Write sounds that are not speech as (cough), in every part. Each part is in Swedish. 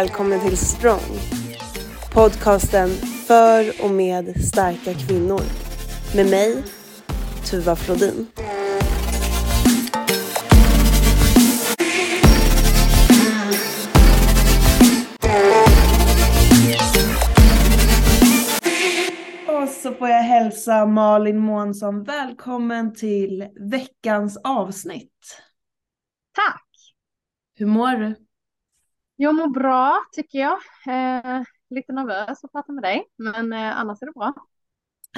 välkommen till Strong. Podcasten för och med starka kvinnor. Med mig, Tuva Flodin. Och så får jag hälsa Malin Månsson välkommen till veckans avsnitt. Tack! Hur mår du? Jag mår bra tycker jag. Eh, lite nervös att prata med dig, men eh, annars är det bra.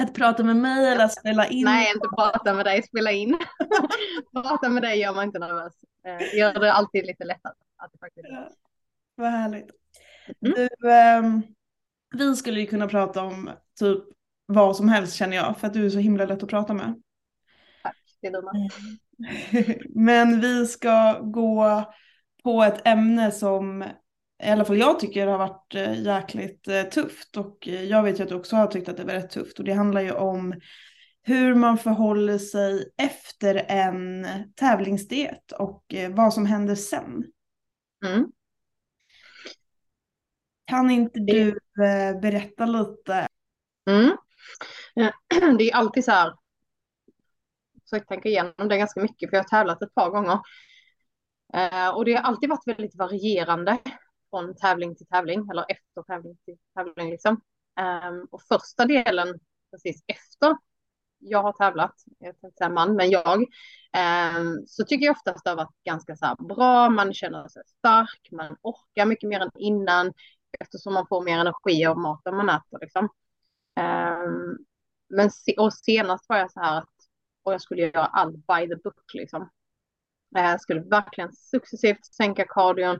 Att prata med mig eller att spela in? Nej, inte prata med dig, spela in. (laughs) prata med dig gör man inte nervös. Eh, gör det alltid lite lättare. Att det faktiskt... Ja, vad härligt. Mm. Du, ehm, vi skulle ju kunna prata om typ vad som helst känner jag för att du är så himla lätt att prata med. Tack, det är dumma. (laughs) Men vi ska gå på ett ämne som i alla fall jag tycker har varit eh, jäkligt eh, tufft och eh, jag vet ju att du också har tyckt att det var rätt tufft och det handlar ju om hur man förhåller sig efter en tävlingsdiet och vad som händer sen. Mm. Kan inte du berätta lite? Mm. (clears throat) Det är alltid så här. Jag tänker igenom det ganska mycket för jag har tävlat ett par gånger. Eh, och det har alltid varit väldigt varierande från tävling till tävling eller efter tävling till tävling liksom. Ehm, och första delen precis efter jag har tävlat, jag tänkte säga man, men jag, ehm, så tycker jag oftast det har varit ganska så här bra, man känner sig stark, man orkar mycket mer än innan eftersom man får mer energi av maten man äter liksom. Ehm, men och senast var jag så här att och jag skulle göra allt by the book liksom. Jag skulle verkligen successivt sänka kardion,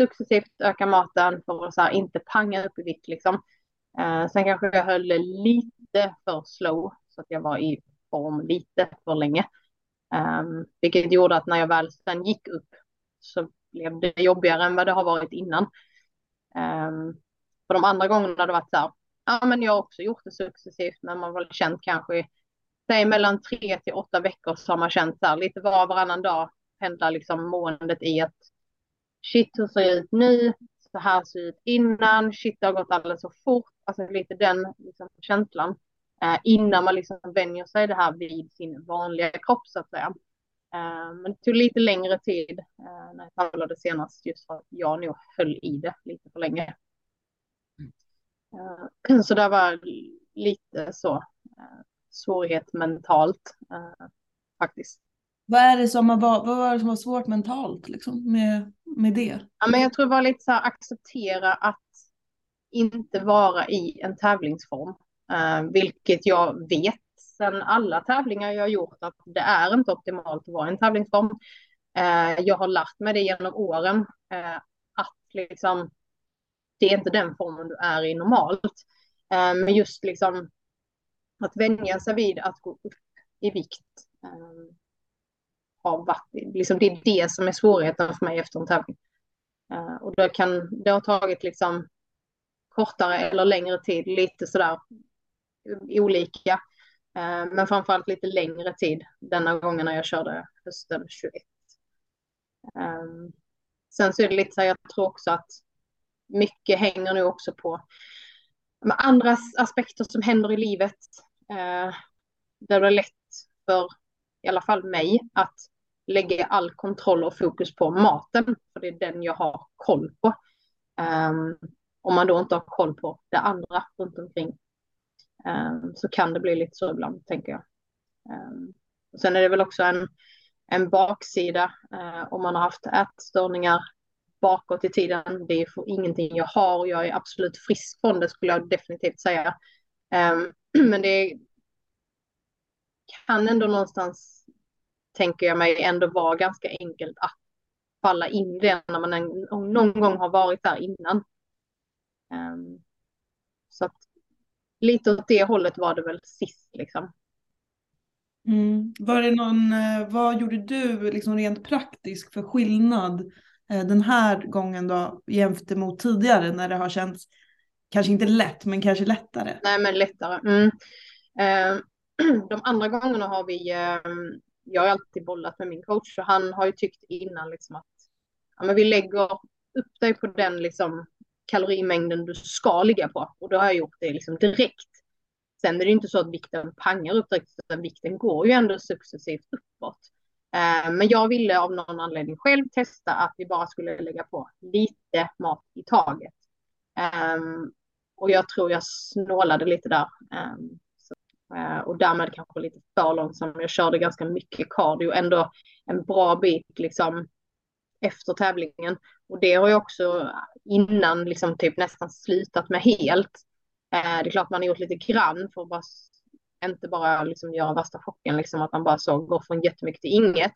successivt öka maten för att så här, inte panga upp i vikt liksom. Eh, sen kanske jag höll det lite för slow så att jag var i form lite för länge. Eh, vilket gjorde att när jag väl sen gick upp så blev det jobbigare än vad det har varit innan. Eh, för de andra gångerna har det varit så här, ja men jag har också gjort det successivt men man har väl känt kanske, säg mellan tre till åtta veckor så har man känt så här lite var och varannan dag pendlar liksom måendet i att shit hur ser det ut nu, så här ser det ut innan, shit det har gått alldeles så fort, alltså lite den liksom, känslan eh, innan man liksom vänjer sig det här vid sin vanliga kropp så att säga. Eh, men det tog lite längre tid eh, när jag tävlade senast just för att jag nog höll i det lite för länge. Eh, så det var lite så svårighet mentalt eh, faktiskt. Vad är det som har, vad var det som var svårt mentalt liksom, med, med det? Ja, men jag tror det var lite så här acceptera att inte vara i en tävlingsform. Eh, vilket jag vet sedan alla tävlingar jag har gjort att det är inte optimalt att vara i en tävlingsform. Eh, jag har lärt mig det genom åren eh, att liksom det är inte den formen du är i normalt. Eh, men just liksom att vänja sig vid att gå upp i vikt eh, har varit, liksom det är det som är svårigheten för mig efter en tävling. Eh, och det, kan, det har tagit liksom kortare eller längre tid, lite sådär olika. Eh, men framförallt lite längre tid denna gången när jag körde hösten 21. Ehm, sen så är det lite så här, jag tror också att mycket hänger nu också på med andra aspekter som händer i livet. Eh, där det är lätt för i alla fall mig att lägga all kontroll och fokus på maten, för det är den jag har koll på. Um, om man då inte har koll på det andra runt omkring um, så kan det bli lite så ibland, tänker jag. Um, sen är det väl också en, en baksida uh, om man har haft ätstörningar bakåt i tiden. Det är ingenting jag har och jag är absolut frisk från det skulle jag definitivt säga. (clears throat) men det kan ändå någonstans tänker jag mig ändå vara ganska enkelt att falla in i det när man en, någon gång har varit där innan. Um, så att lite åt det hållet var det väl sist liksom. Mm. Var det någon, eh, vad gjorde du liksom rent praktiskt för skillnad eh, den här gången då jämfört mot tidigare när det har känts kanske inte lätt men kanske lättare? Nej men lättare. Mm. Eh, (clears throat) de andra gångerna har vi eh, jag har alltid bollat med min coach och han har ju tyckt innan liksom att ja, men vi lägger upp dig på den liksom kalorimängden du ska ligga på. Och då har jag gjort det liksom direkt. Sen är det inte så att vikten pangar upp direkt, utan vikten går ju ändå successivt uppåt. Eh, men jag ville av någon anledning själv testa att vi bara skulle lägga på lite mat i taget. Um, och jag tror jag snålade lite där. Um, så, uh, och därmed kanske lite för långsam. Jag körde ganska mycket cardio, ändå en bra bit liksom efter tävlingen. Och det har jag också innan liksom typ nästan slutat med helt. Uh, det är klart man har gjort lite grann för att bara inte bara liksom göra värsta chocken, liksom att man bara så går från jättemycket till inget.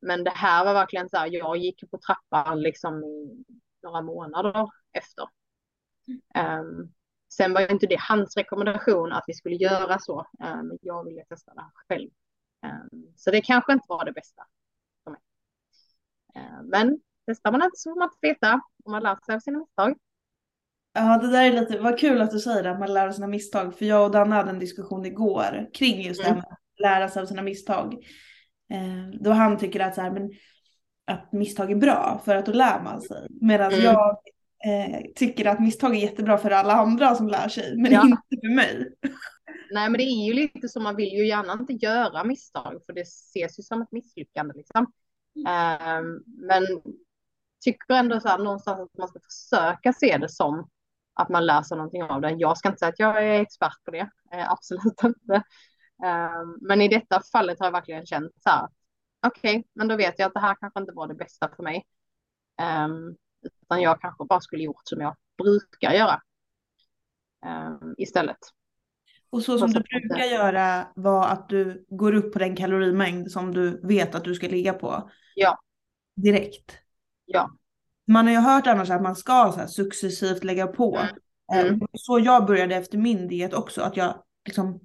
Men det här var verkligen så här, jag gick på trappan liksom i några månader efter. Um, sen var inte det hans rekommendation att vi skulle göra så, um, men jag ville testa det här själv. Um, så det kanske inte var det bästa för mig. Uh, men testar man inte så får man inte veta om man lär sig av sina misstag. Ja det där är lite, vad kul att du säger det, att man lär av sina misstag. För jag och Danne hade en diskussion igår kring just mm. det här med att lära sig av sina misstag. Eh, då han tycker att, så här, men, att misstag är bra för att då lär man sig. Medan mm. jag eh, tycker att misstag är jättebra för alla andra som lär sig, men ja. inte för mig. Nej, men det är ju lite så, man vill ju gärna inte göra misstag, för det ses ju som ett misslyckande. Liksom. Um, men tycker ändå så här, någonstans att man ska försöka se det som att man lär sig någonting av det. Jag ska inte säga att jag är expert på det, eh, absolut inte. Um, men i detta fallet har jag verkligen känt så här, okej, okay, men då vet jag att det här kanske inte var det bästa för mig. Um, utan jag kanske bara skulle gjort som jag brukar göra um, istället. Och så som du brukar göra var att du går upp på den kalorimängd som du vet att du ska ligga på. Ja. Direkt. Ja. Man har ju hört annars att man ska så successivt lägga på. Mm. Mm. Så jag började efter min diet också, att jag liksom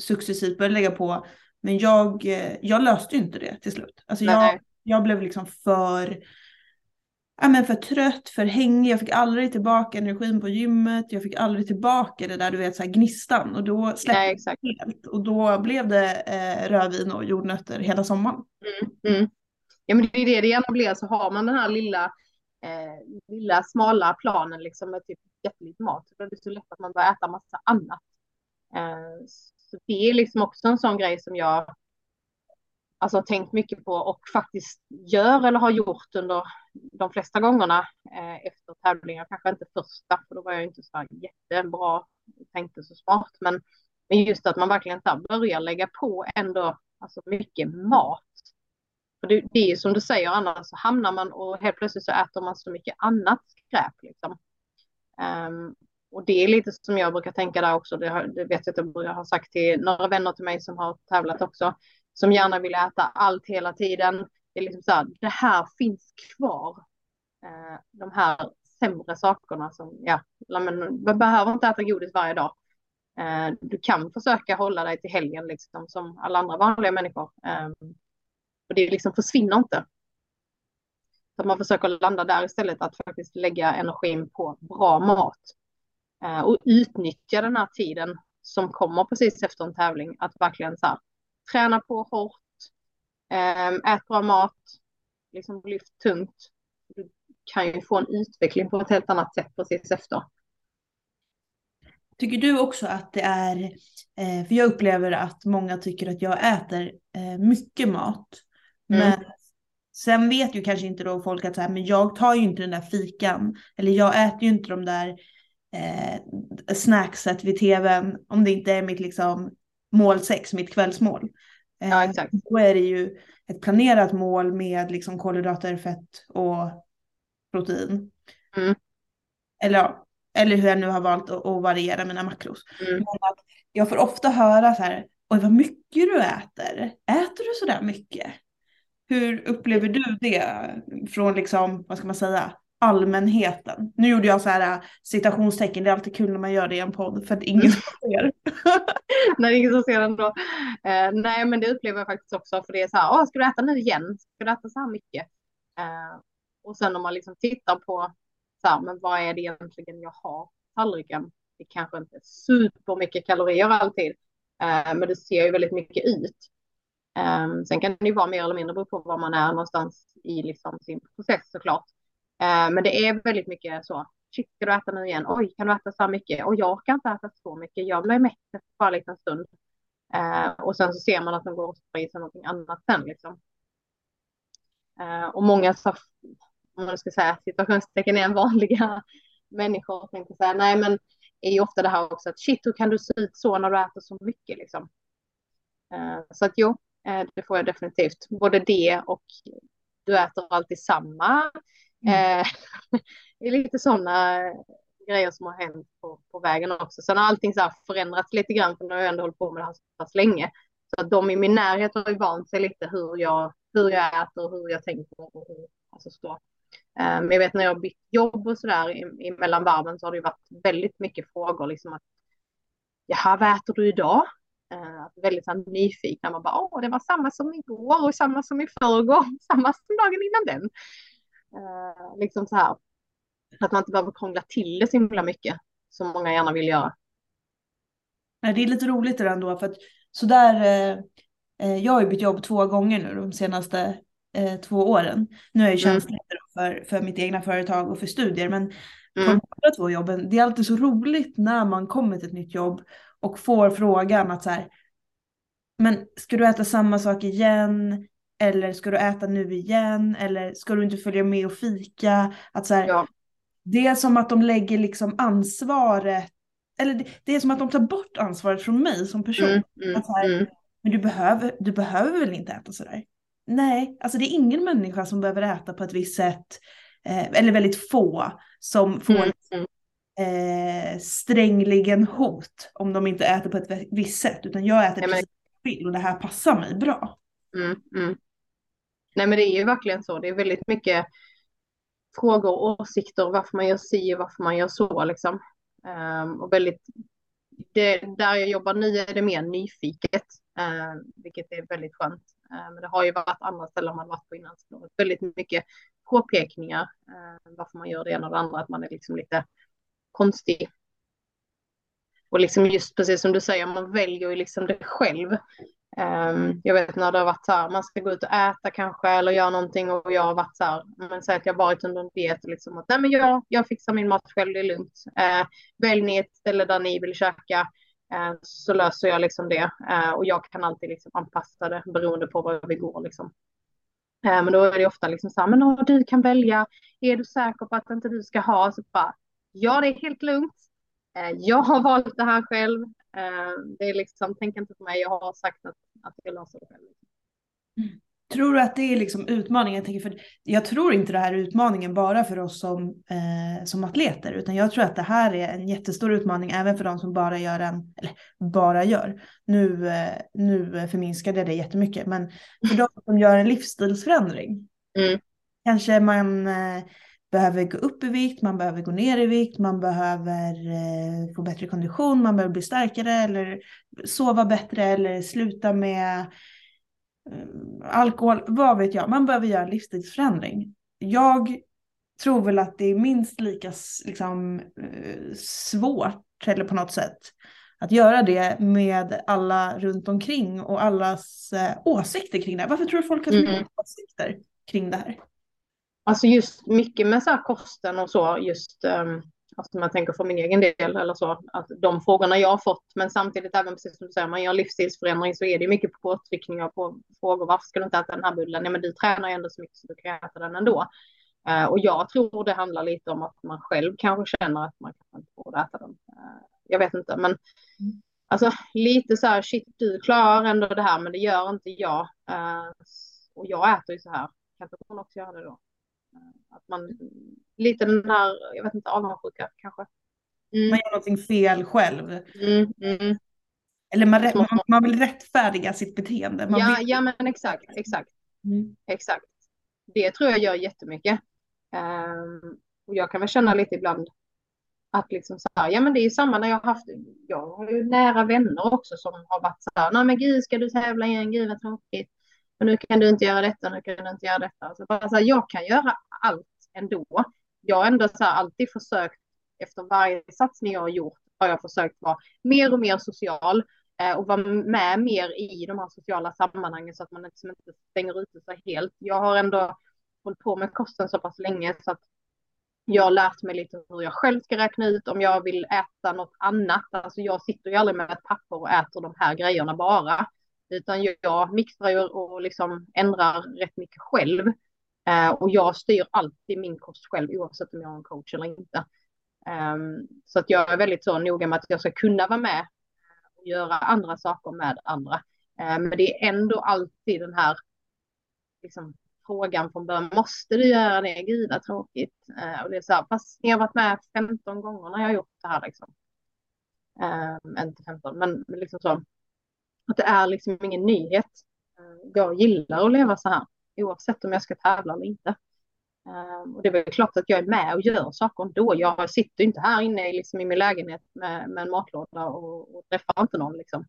successivt började lägga på. Men jag, eh, jag löste ju inte det till slut. Alltså jag, jag blev liksom för ja, men för trött, för hängig. Jag fick aldrig tillbaka energin på gymmet. Jag fick aldrig tillbaka det där du vet så här gnistan och då släppte Nej, det helt. Och då blev det eh, rödvin och jordnötter hela sommaren. Mm, mm. Ja men det är det det gärna blir så har man den här lilla, eh, lilla smala planen liksom med typ jättelite mat. Så är det så lätt att man börjar äta massa annat. Eh, så det är liksom också en sån grej som jag alltså tänkt mycket på och faktiskt gör eller har gjort under de flesta gångerna eh, efter tävlingar. Kanske inte första, för då var jag inte så jättebra, tänkte så smart, men, men just att man verkligen så börjar lägga på ändå alltså mycket mat. För det, det är som du säger, annars så hamnar man och helt plötsligt så äter man så mycket annat skräp liksom. Um, och det är lite som jag brukar tänka där också. Det, har, det vet jag att jag har sagt till några vänner till mig som har tävlat också som gärna vill äta allt hela tiden. Det är liksom så här, det här finns kvar. Eh, de här sämre sakerna som, ja, men man behöver inte äta godis varje dag. Eh, du kan försöka hålla dig till helgen liksom som alla andra vanliga människor. Eh, och det liksom försvinner inte. Så man försöker landa där istället, att faktiskt lägga energin på bra mat. Eh, och utnyttja den här tiden som kommer precis efter en tävling, att verkligen så här, träna på hårt, ehm, ät bra mat, liksom lyft tungt. Du kan ju få en utveckling på ett helt annat sätt precis efter. Tycker du också att det är, eh, för jag upplever att många tycker att jag äter eh, mycket mat. Mm. Men sen vet ju kanske inte då folk att så här, men jag tar ju inte den där fikan. Eller jag äter ju inte de där eh, snackset vid tvn om det inte är mitt liksom mål 6, mitt kvällsmål. Ja, eh, exakt. Då är det ju ett planerat mål med liksom kolhydrater, fett och protein. Mm. Eller, eller hur jag nu har valt att, att variera mina makros. Mm. jag får ofta höra så här, oj vad mycket du äter. Äter du så där mycket? Hur upplever du det från liksom, vad ska man säga, allmänheten. Nu gjorde jag så här äh, citationstecken, det är alltid kul när man gör det i en podd för att ingen (laughs) ser. (laughs) Nej, ingen som ser ändå. Uh, nej, men det upplever jag faktiskt också för det är så här, ska du äta nu igen? Ska du äta så här mycket? Uh, och sen om man liksom tittar på så här, men vad är det egentligen jag har på tallriken? Det kanske inte är supermycket kalorier alltid, uh, men det ser ju väldigt mycket ut. Um, sen kan det ju vara mer eller mindre bero på var man är någonstans i liksom sin process såklart. Eh, men det är väldigt mycket så, shit, ska du äta nu igen? Oj, kan du äta så här mycket? Och jag kan inte äta så mycket, jag blir mätt efter bara en liten stund. Eh, och sen så ser man att de går och stoppar i sig någonting annat sen liksom. Eh, och många, så, om man ska säga situationstecken är vanliga (laughs) människor tänker så här, nej men är ju ofta det här också att shit, hur kan du se ut så när du äter så mycket liksom. Eh, så att jo, eh, det får jag definitivt. Både det och du äter alltid samma. Mm. Eh, (laughs) det är lite sådana eh, grejer som har hänt på, på vägen också. Sen har allting så förändrats lite grann, för nu har jag ändå hållit på med det här så pass länge. Så att de i min närhet har ju vant sig lite hur jag, hur jag äter och hur jag tänker. Och hur, alltså så. Eh, men jag vet när jag har bytt jobb och sådär mellan varven så har det ju varit väldigt mycket frågor liksom att jaha, vad äter du idag? Uh, väldigt så nyfikna. Man bara, åh, det var samma som igår och samma som i förrgår, (laughs) samma som dagen innan den. Uh, liksom så här. Att man inte behöver krångla till det så himla mycket som många gärna vill göra. Nej, det är lite roligt det ändå för att sådär, eh, eh, jag har ju bytt jobb två gånger nu de senaste eh, två åren. Nu är jag ju mm. tjänstledare för, för mitt egna företag och för studier men mm. på de andra två jobben, det är alltid så roligt när man kommer till ett nytt jobb och får frågan att så här, men ska du äta samma sak igen? Eller ska du äta nu igen? Eller ska du inte följa med och fika? Att så här, ja. Det är som att de lägger liksom ansvaret, eller det, det, är som att de tar bort ansvaret från mig som person. Mm, mm, att så här, mm. Men du behöver, du behöver väl inte äta sådär? Nej, alltså det är ingen människa som behöver äta på ett visst sätt, eh, eller väldigt få som får mm, mm eh, strängligen hot om de inte äter på ett visst sätt. Utan jag äter ja, men... precis jag vill och det här passar mig bra. Mm, mm. Nej men det är ju verkligen så. Det är väldigt mycket frågor och åsikter varför man gör si och varför man gör så liksom. Um, och väldigt, det, där jag jobbar nu är det mer nyfiket, uh, vilket är väldigt skönt. Uh, men det har ju varit andra ställen man varit på innan. Så väldigt mycket påpekningar uh, varför man gör det ena och det andra, att man är liksom lite konstig. Och liksom just precis som du säger, man väljer ju liksom det själv. Um, jag vet när det har varit så här, man ska gå ut och äta kanske eller göra någonting och jag har varit så här, men säg att jag varit under en diet och liksom att nej men jag, jag fixar min mat själv, det är lugnt. Uh, välj ni ett ställe där ni vill käka uh, så löser jag liksom det uh, och jag kan alltid liksom anpassa det beroende på var vi går liksom. men då är det ofta liksom så här, men oh, du kan välja, är du säker på att inte du ska ha, så bara, ja, det är helt lugnt. Jag har valt det här själv. Eh, det är liksom, tänk inte på mig, jag har sagt att, att jag löser det själv. Mm. Tror du att det är liksom utmaningen? Jag, för, jag tror inte det här är utmaningen bara för oss som, eh, som atleter, utan jag tror att det här är en jättestor utmaning även för de som bara gör en, eller bara gör, nu, eh, nu förminskade jag det jättemycket, men för de som gör en livsstilsförändring. Mm. Kanske man eh, behöver gå upp i vikt, man behöver gå ner i vikt, man behöver eh, få bättre kondition, man behöver bli starkare eller sova bättre eller sluta med eh, alkohol, vad vet jag. Man behöver göra en livsstilsförändring. Jag tror väl att det är minst lika liksom, eh, svårt eller på något sätt att göra det med alla runt omkring och allas eh, åsikter kring det här. Varför tror du folk har så mycket mm. åsikter kring det här? Alltså just mycket med så kosten och så, just um, alltså man tänker för min egen del eller så, att de frågorna jag har fått, men samtidigt även precis som du säger, man gör livsstilsförändring så är det mycket påtryckningar på frågor, varför ska du inte äta den här bullen? Nej men du tränar ju ändå så mycket så du kan äta den ändå. Uh, och jag tror det handlar lite om att man själv kanske känner att man kanske inte borde äta den. Uh, jag vet inte, men mm. alltså lite så här, shit du klarar ändå det här, men det gör inte jag. Uh, och jag äter ju så här, kan inte hon också göra det då? Att man, lite den här, jag vet inte, avundsjuka kanske. Mm. Man gör någonting fel själv. Mm, mm. Eller man, man, man, vill rättfärdiga sitt beteende. Man ja, vill... ja, men exakt, exakt. Mm. Exakt. Det tror jag gör jättemycket. Um, och jag kan väl känna lite ibland att liksom så här, ja men det är samma när jag har haft, jag har ju nära vänner också som har varit så här, nej men gud ska du tävla igen, gud vad tråkigt och nu kan du inte göra detta, nu kan du inte göra detta. Så bara så här, jag kan göra allt ändå. Jag har ändå så här, alltid försökt, efter varje satsning jag har gjort, har jag försökt vara mer och mer social eh, och vara med mer i de här sociala sammanhangen så att man liksom inte stänger ute sig helt. Jag har ändå hållit på med kosten så pass länge så att Jag har lärt mig lite hur jag själv ska räkna ut om jag vill äta något annat. Alltså jag sitter ju aldrig med ett papper och äter de här grejerna bara. Utan jag mixtrar och liksom ändrar rätt mycket själv. Eh, och jag styr alltid min kost själv oavsett om jag har en coach eller inte. Um, så att jag är väldigt så noga med att jag ska kunna vara med och göra andra saker med andra. Uh, men det är ändå alltid den här liksom, frågan från början, måste du göra det? Gud vad tråkigt. Uh, och det är så här, fast ni har varit med 15 gånger när jag har gjort det här liksom. Um, inte 15, men liksom så. Att det är liksom ingen nyhet. Uh, jag gillar att leva så här, oavsett om jag ska tävla eller inte. Um, och det är väl klart att jag är med och gör saker ändå. Jag sitter inte här inne liksom, i min lägenhet med, med en matlåda och, och träffar inte någon. Liksom.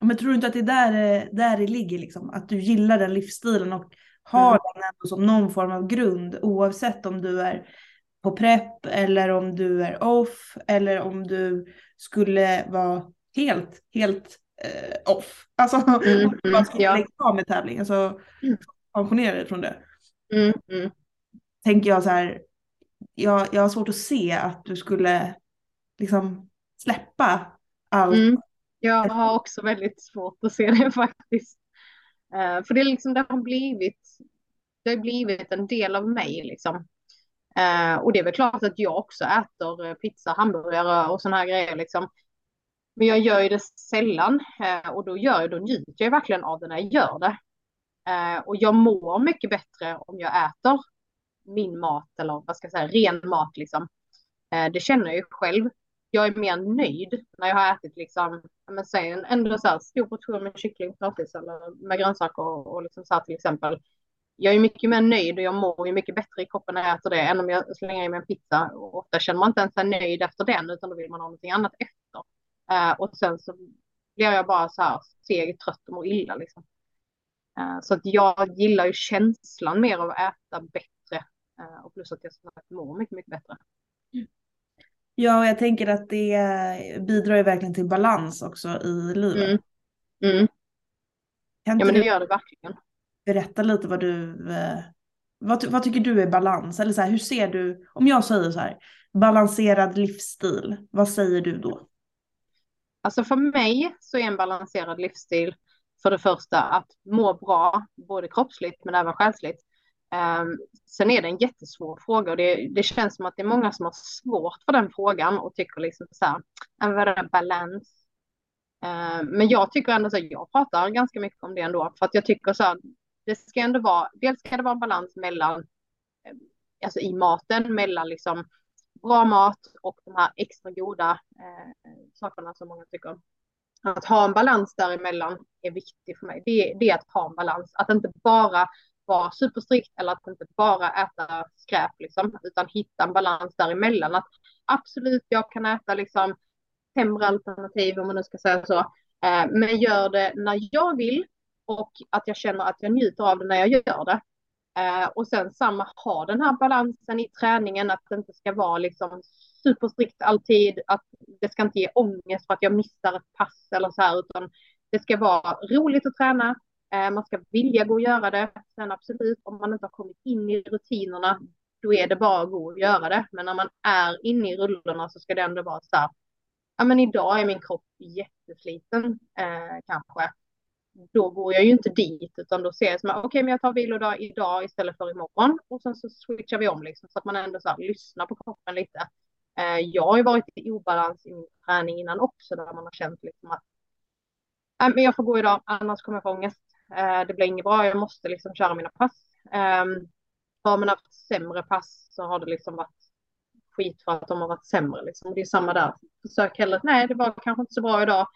Men tror du inte att det är där, där det ligger, liksom? att du gillar den livsstilen och har mm. den ändå som någon form av grund oavsett om du är på prepp eller om du är off eller om du skulle vara helt, helt eh, off. Alltså (laughs) mm, du bara mm, ja. lägga av med tävlingen så mm. pensionera dig från det. Mm, mm. Tänker jag så här, jag, jag har svårt att se att du skulle liksom släppa allt. Mm. Jag har också väldigt svårt att se det (laughs) faktiskt. Uh, för det är liksom, det har blivit, det har blivit en del av mig liksom. Uh, och det är väl klart att jag också äter pizza, hamburgare och sådana här grejer liksom. Men jag gör ju det sällan eh, och då gör jag, då njuter jag verkligen av det när jag gör det. Eh, och jag mår mycket bättre om jag äter min mat eller vad ska jag säga, ren mat liksom. Eh, det känner jag ju själv. Jag är mer nöjd när jag har ätit liksom, men säg en ändå så här stor portion med kyckling, potatis eller med grönsaker och, och liksom så här till exempel. Jag är mycket mer nöjd och jag mår ju mycket bättre i kroppen när jag äter det än om jag slänger i mig en pizza. Och ofta känner man inte ens sig nöjd efter den utan då vill man ha någonting annat efter. Uh, och sen så blir jag bara så här seg, trött och mår illa liksom. Eh, så att jag gillar ju känslan mer av att äta bättre eh, och plus att jag mår mycket, mycket bättre. Ja, jag tänker att det bidrar ju verkligen till balans också i livet. Mm. Mm. ja, men det gör det verkligen. Berätta lite vad du, vad, vad tycker du är balans? Eller så här, hur ser du, om jag säger så här, balanserad livsstil, vad säger du då? Alltså för mig så är en balanserad livsstil för det första att må bra, både kroppsligt men även själsligt. Um, sen är det en jättesvår fråga och det, det, känns som att det är många som har svårt för den frågan och tycker liksom så här, vad är balans? Uh, men jag tycker ändå så här, jag pratar ganska mycket om det ändå, för att jag tycker så här, det ska ändå vara, dels ska det vara en balans mellan, eh, alltså i maten, mellan liksom bra mat och de här extra goda eh, sakerna som många tycker att ha en balans däremellan är viktigt för mig. Det, det är att ha en balans, att inte bara vara superstrikt eller att inte bara äta skräp liksom, utan hitta en balans däremellan. Att absolut, jag kan äta liksom sämre alternativ om man nu ska säga så, eh, men gör det när jag vill och att jag känner att jag njuter av det när jag gör det. Eh, och sen samma, ha den här balansen i träningen, att det inte ska vara liksom superstrikt alltid, att det ska inte ge ångest för att jag missar ett pass eller så här, utan det ska vara roligt att träna, eh, man ska vilja gå och göra det. Sen absolut, om man inte har kommit in i rutinerna, då är det bara att gå och göra det. Men när man är inne i rullorna så ska det ändå vara så här, ja men idag är min kropp jättesliten eh, kanske då går jag ju inte dit utan då ser jag som okej okay, men jag tar vilodag idag istället för imorgon och sen så switchar vi om liksom så att man ändå så här, lyssnar på kroppen lite. Eh, jag har ju varit i obalans i min träning innan också där man har känt liksom att äh, men jag får gå idag annars kommer jag få ångest. Eh, det blir inget bra, jag måste liksom köra mina pass. Eh, har man haft sämre pass så har det liksom varit skit för att de har varit sämre liksom. Det är samma där. Försök hellre, nej det var kanske inte så bra idag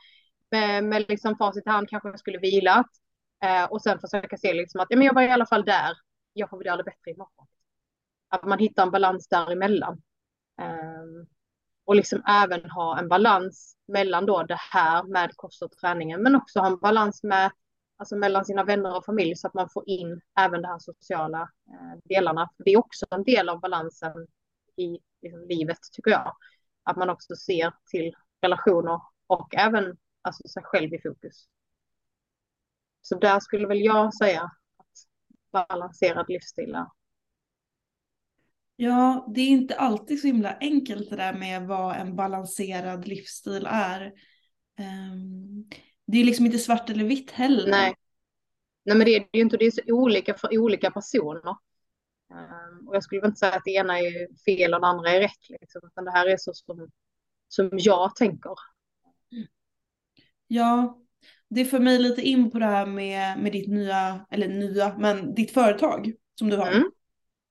med, med liksom facit i hand kanske jag skulle vilat. Eh, och sen försöka se liksom att ja, men jag var i alla fall där. Jag får väl göra det bättre imorgon. Att man hittar en balans däremellan. Eh, och liksom även ha en balans mellan då det här med kost och träningen. Men också ha en balans med alltså mellan sina vänner och familj så att man får in även de här sociala eh, delarna. Det är också en del av balansen i liksom, livet tycker jag. Att man också ser till relationer och även alltså sig själv i fokus. Så där skulle väl jag säga att balanserad livsstil är. Ja, det är inte alltid så himla enkelt det där med vad en balanserad livsstil är. Um, det är liksom inte svart eller vitt heller. Nej, Nej men det är ju inte, det är så olika för olika personer. Um, och jag skulle inte säga att det ena är fel och det andra är rätt. Liksom, utan det här är så som, som jag tänker. Ja, det för mig lite in på det här med, med ditt nya, eller nya, men ditt företag som du har. Mm.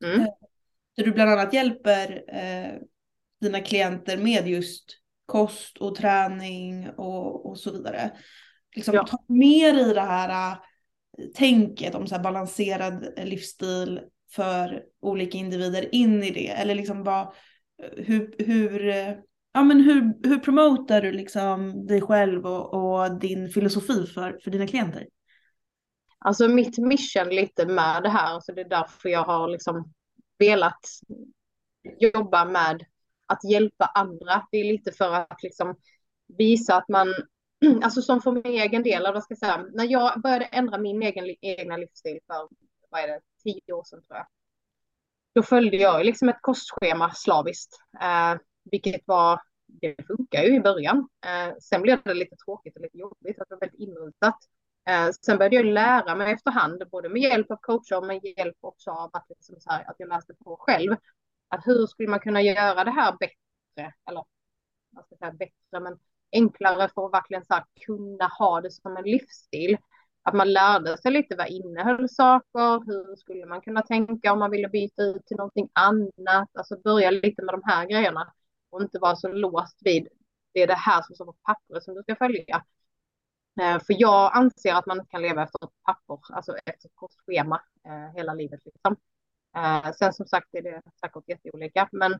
Mm. Eh, där du bland annat hjälper eh, dina klienter med just kost och träning och, och så vidare. Liksom, ja. Ta mer i det här äh, tänket om så här balanserad livsstil för olika individer in i det. Eller liksom vad, hur, hur, ja, men hur, hur promotar du liksom dig själv och, och din filosofi för, för dina klienter? Alltså mitt mission lite med det här, alltså det är därför jag har liksom velat jobba med att hjälpa andra. Det är lite för att liksom visa att man, (clears throat) alltså som för min egen del, vad ska jag säga, när jag började ändra min egen egna livsstil för, vad är det, tio år sedan tror jag. Då följde jag liksom ett kostschema slaviskt, eh, vilket var, det funkar ju i början. Eh, sen blev det lite tråkigt och lite jobbigt, att det var väldigt inrutat. Eh, sen började jag lära mig efterhand, både med hjälp av coacher och med hjälp också av att, liksom så här, att jag läste på själv. Att hur skulle man kunna göra det här bättre? Eller vad ska jag säga bättre, men enklare för att verkligen så här, kunna ha det som en livsstil. Att man lärde sig lite vad innehöll saker, hur skulle man kunna tänka om man ville byta ut till någonting annat, alltså börja lite med de här grejerna och inte vara så låst vid det är det här som står på pappret som du ska följa. Eh, för jag anser att man inte kan leva efter ett papper, alltså efter ett kort schema eh, hela livet. Liksom. Eh, sen som sagt är det säkert jätteolika, men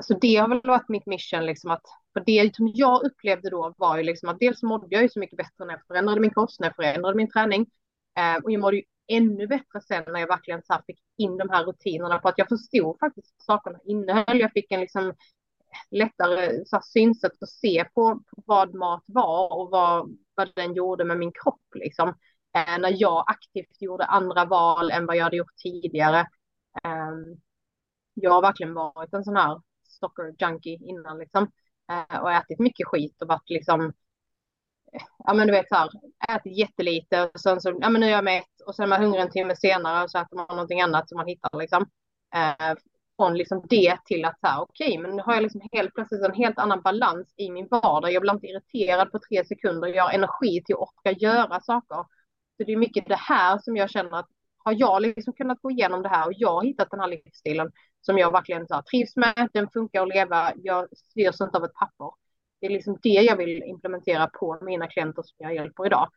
så det har väl varit mitt mission, liksom att, för det som jag upplevde då var ju liksom att dels mådde jag ju så mycket bättre när jag förändrade min kost, när jag förändrade min träning. och jag mådde ju ännu bättre sen när jag verkligen så fick in de här rutinerna på att jag förstod faktiskt vad sakerna innehöll. Jag fick en liksom lättare så här, synsätt att se på, vad mat var och vad, vad den gjorde med min kropp. Liksom. Eh, när jag aktivt gjorde andra val än vad jag hade gjort tidigare. Eh, jag har verkligen varit en sån här stocker junkie innan liksom. Eh, och ätit mycket skit och varit liksom ja men du vet så här, ätit jättelite och sen så, ja men nu är jag mätt och sen är man hungrig en timme senare och så äter man någonting annat som man hittar liksom. Eh, från liksom det till att så här, okej, okay, men nu har jag liksom helt plötsligt en helt annan balans i min vardag. Jag blir inte irriterad på tre sekunder. Jag har energi till att orka göra saker. Så det är mycket det här som jag känner att har jag liksom kunnat gå igenom det här och jag har hittat den här livsstilen som jag verkligen så här, trivs med, den funkar att leva, jag styrs inte av ett papper. Det är liksom det jag vill implementera på mina klienter som jag hjälper idag.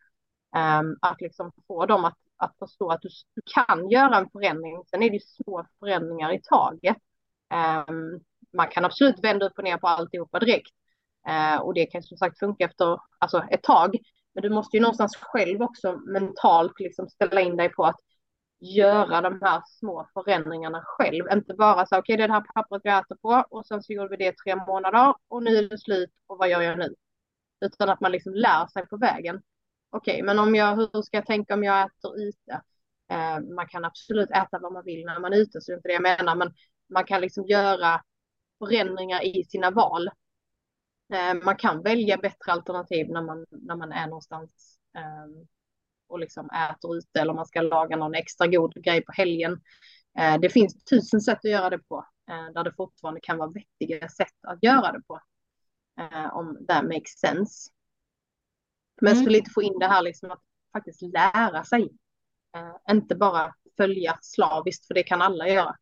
Um, att liksom få dem att att förstå att du, du, kan göra en förändring. Sen är det små förändringar i taget. Um, man kan absolut vända upp och ner på alltihopa direkt. Uh, och det kan som sagt funka efter alltså, ett tag. Men du måste ju någonstans själv också mentalt liksom ställa in dig på att göra de här små förändringarna själv. Inte bara så okej okay, det är det här pappret jag äter på och sen så gjorde vi det i tre månader och nu är det slut och vad gör jag nu? Utan att man liksom lär sig på vägen okej, okay, men om jag, hur ska jag tänka om jag äter ute? Eh, man kan absolut äta vad man vill när man är ute, så det är inte det jag menar, men man kan liksom göra förändringar i sina val. Eh, man kan välja bättre alternativ när man, när man är någonstans eh, och liksom äter ute eller man ska laga någon extra god grej på helgen. Eh, det finns tusen sätt att göra det på, eh, där det fortfarande kan vara vettiga sätt att göra det på. Eh, om that makes sense. Men mm. så lite få in det här liksom att faktiskt lära sig. Inte bara följa slaviskt, för det kan alla göra.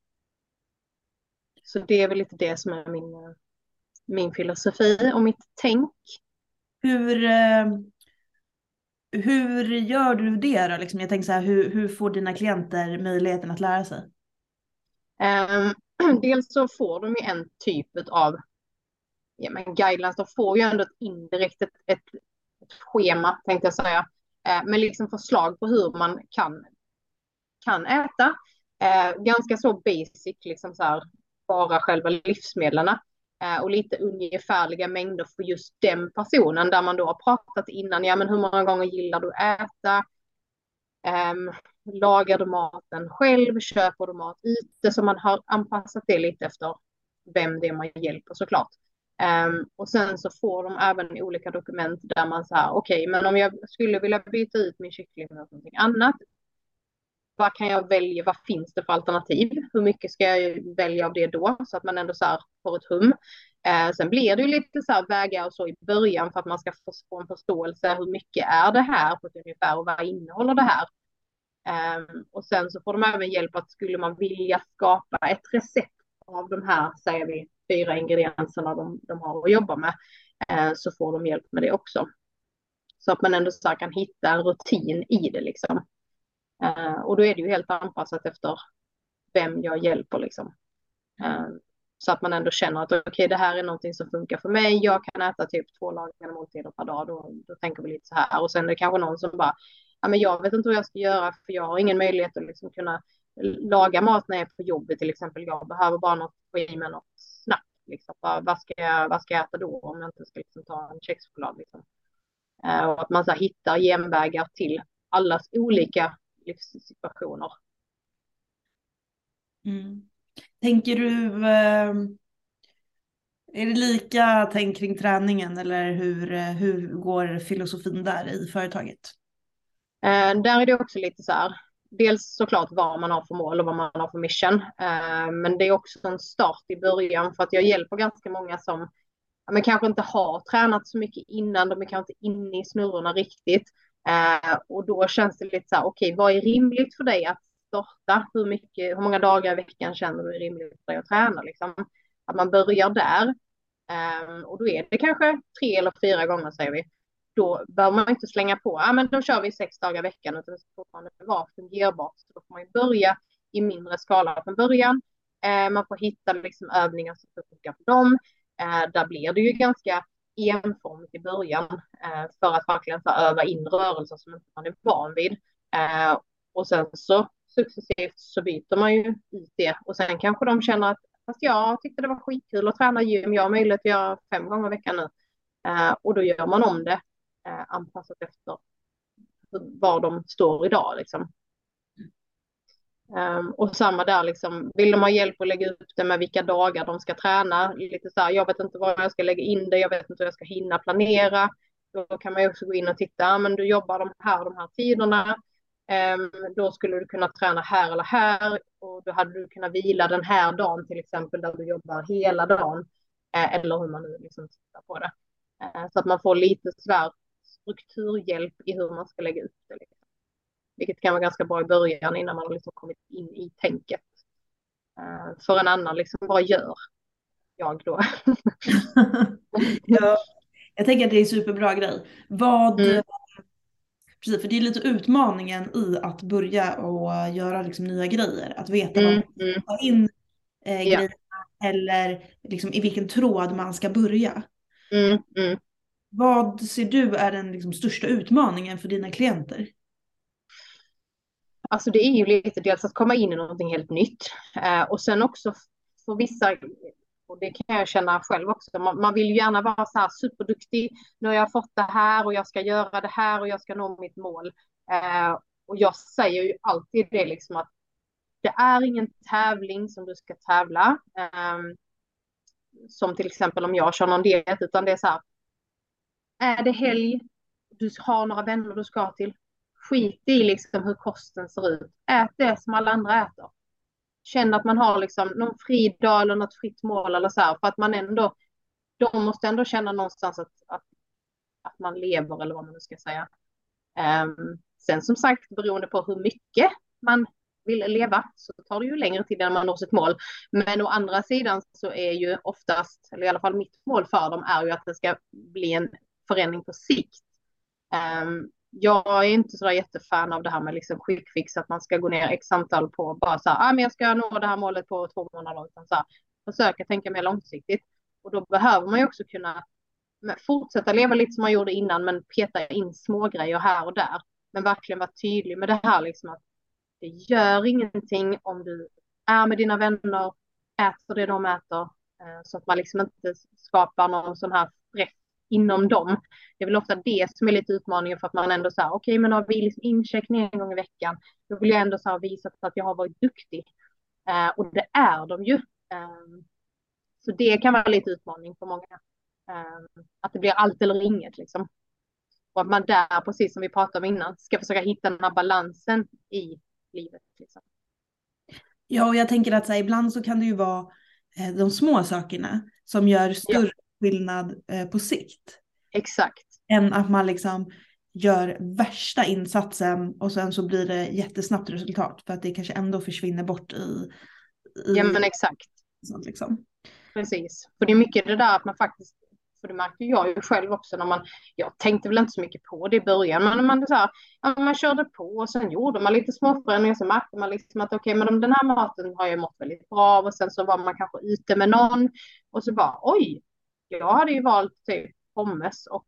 Så det är väl lite det som är min, min filosofi och mitt tänk. Hur, hur gör du det då? Liksom, jag tänker så här, hur, hur får dina klienter möjligheten att lära sig? Um, (clears throat) dels så får de ju en typ av ja, men guidelines, de får ju ändå ett indirekt ett, ett ett schema tänkte jag säga, ehm, Uh, med liksom förslag på hur man kan, kan äta. Uh, ganska så basic, liksom så här, bara själva livsmedlen Eh, och lite ungefärliga mängder för just den personen där man då har pratat innan. Ja, men hur många gånger gillar du att äta? Um, lagar du maten själv, köper du mat ute, så man har anpassat det lite efter vem det är man hjälper såklart. Um, och sen så får de även olika dokument där man säger okej, okay, men om jag skulle vilja byta ut min kyckling mot någonting annat, vad kan jag välja? Vad finns det för alternativ? Hur mycket ska jag välja av det då? Så att man ändå så här får ett hum. Eh, sen blir det ju lite så här vägar och så i början för att man ska få en förståelse. Hur mycket är det här på ett ungefär och vad innehåller det här? Eh, och sen så får de även hjälp att skulle man vilja skapa ett recept av de här, säger vi, fyra ingredienserna de, de har att jobba med, eh, så får de hjälp med det också. Så att man ändå så kan hitta en rutin i det liksom. Uh, och då är det ju helt anpassat efter vem jag hjälper liksom. Uh, så att man ändå känner att okej, okay, det här är någonting som funkar för mig. Jag kan äta typ två lagade måltider per dag. Då, då tänker vi lite så här. Och sen är det kanske någon som bara, ja men jag vet inte vad jag ska göra för jag har ingen möjlighet att liksom kunna laga mat när jag är på jobbet till exempel. Jag behöver bara något i mig något snabbt. Liksom. Vad, ska jag, vad ska jag äta då om jag inte ska liksom ta en kexchoklad? Liksom. Uh, och att man så här, hittar genvägar till allas olika livssituationer. Mm. Tänker du, eh, är det lika tänk kring träningen eller hur, eh, hur går filosofin där i företaget? Eh, där är det också lite så här, dels såklart vad man har för mål och vad man har för mission. Eh, men det är också en start i början för att jag hjälper ganska många som men kanske inte har tränat så mycket innan, de är kanske inte inne i snurrorna riktigt. Eh, och då känns det lite så här, okej, okay, vad är rimligt för dig att starta? Hur, mycket, hur många dagar i veckan känner du är rimligt för dig att träna? Liksom? Att man börjar där. Eh, och då är det kanske tre eller fyra gånger säger vi. Då bör man inte slänga på, ja ah, men då kör vi sex dagar i veckan, utan det ska fortfarande vara fungerbart. Så då får man börja i mindre skala från början. Eh, man får hitta liksom övningar som funkar för dem. Eh, där blir det ju ganska enformigt i början eh, för att verkligen så öva in rörelser som man är van vid. Eh, och sen så successivt så byter man ju ut det och sen kanske de känner att fast jag tyckte det var skitkul att träna gym. Jag har möjlighet att göra fem gånger i veckan nu eh, och då gör man om det eh, anpassat efter var de står idag liksom. Um, och samma där, liksom, vill de ha hjälp att lägga upp det med vilka dagar de ska träna? Lite så här, jag vet inte var jag ska lägga in det, jag vet inte hur jag ska hinna planera. Då kan man ju också gå in och titta, ah, men du jobbar de här de här tiderna. Um, då skulle du kunna träna här eller här och då hade du kunnat vila den här dagen till exempel där du jobbar hela dagen. Uh, eller hur man nu liksom tittar på det. Uh, så att man får lite sådär strukturhjälp i hur man ska lägga upp det. Liksom. Vilket kan vara ganska bra i början innan man har liksom kommit in i tänket. Uh, för en annan liksom bara gör. Jag då. (laughs) ja, jag tänker att det är en superbra grej. Vad, mm. precis, för det är lite utmaningen i att börja och göra liksom nya grejer. Att veta mm. vad man ska ta in eh, grejerna eller liksom i vilken tråd man ska börja. Mm. Mm. Vad ser du är den liksom största utmaningen för dina klienter? Alltså det är ju lite dels att komma in i någonting helt nytt eh, och sen också för vissa, och det kan jag känna själv också, man, man, vill ju gärna vara så här superduktig. Nu har jag fått det här och jag ska göra det här och jag ska nå mitt mål. Eh, och jag säger ju alltid det liksom att det är ingen tävling som du ska tävla. Eh, som till exempel om jag kör någon diet, utan det är så här. Är det helg, du har några vänner du ska till, skit i liksom hur kosten ser ut. Ät det som alla andra äter. Känn att man har liksom någon fri dag eller något fritt mål eller så här, för att man ändå, de måste ändå känna någonstans att, att, att man lever eller vad man nu ska säga. Um, sen som sagt, beroende på hur mycket man vill leva så tar det ju längre tid innan man når sitt mål. Men å andra sidan så är ju oftast, eller i alla fall mitt mål för dem är ju att det ska bli en förändring på sikt. Um, jag är inte så jättefan av det här med liksom quick fix, att man ska gå ner x antal på bara så här, ah, men jag ska nå det här målet på två månader, utan så här, försöka tänka mer långsiktigt. Och då behöver man ju också kunna fortsätta leva lite som man gjorde innan, men peta in små grejer här och där. Men verkligen vara tydlig med det här, liksom att det gör ingenting om du är med dina vänner, äter det de äter, eh, så att man liksom inte skapar någon sån här stress inom dem. Det är väl ofta det som är lite utmaningen för att man ändå säger okej, okay, men har vi liksom incheckning en gång i veckan, då vill jag ändå så här visa att jag har varit duktig. Eh, och det är de ju. Eh, så det kan vara lite utmaning för många. Eh, att det blir allt eller inget liksom. Och att man där, precis som vi pratade om innan, ska försöka hitta den här balansen i livet. Liksom. Ja, och jag tänker att så här, ibland så kan det ju vara eh, de små sakerna som gör större. Skillnad eh, på sikt. Exakt. Än att man liksom gör värsta insatsen och sen så blir det jättesnabbt resultat för att det kanske ändå försvinner bort i... i ja men exakt. Sånt liksom. Precis, för det är mycket det där att man faktiskt för det märkte jag ju själv också när man, jag tänkte väl inte så mycket på det i början, men man, så här, man körde på och sen gjorde man lite småförändringar, så märkte man liksom att okej, okay, men den här maten har jag mått väldigt bra av och sen så var man kanske ute med någon och så bara oj, jag hade ju valt typ pommes och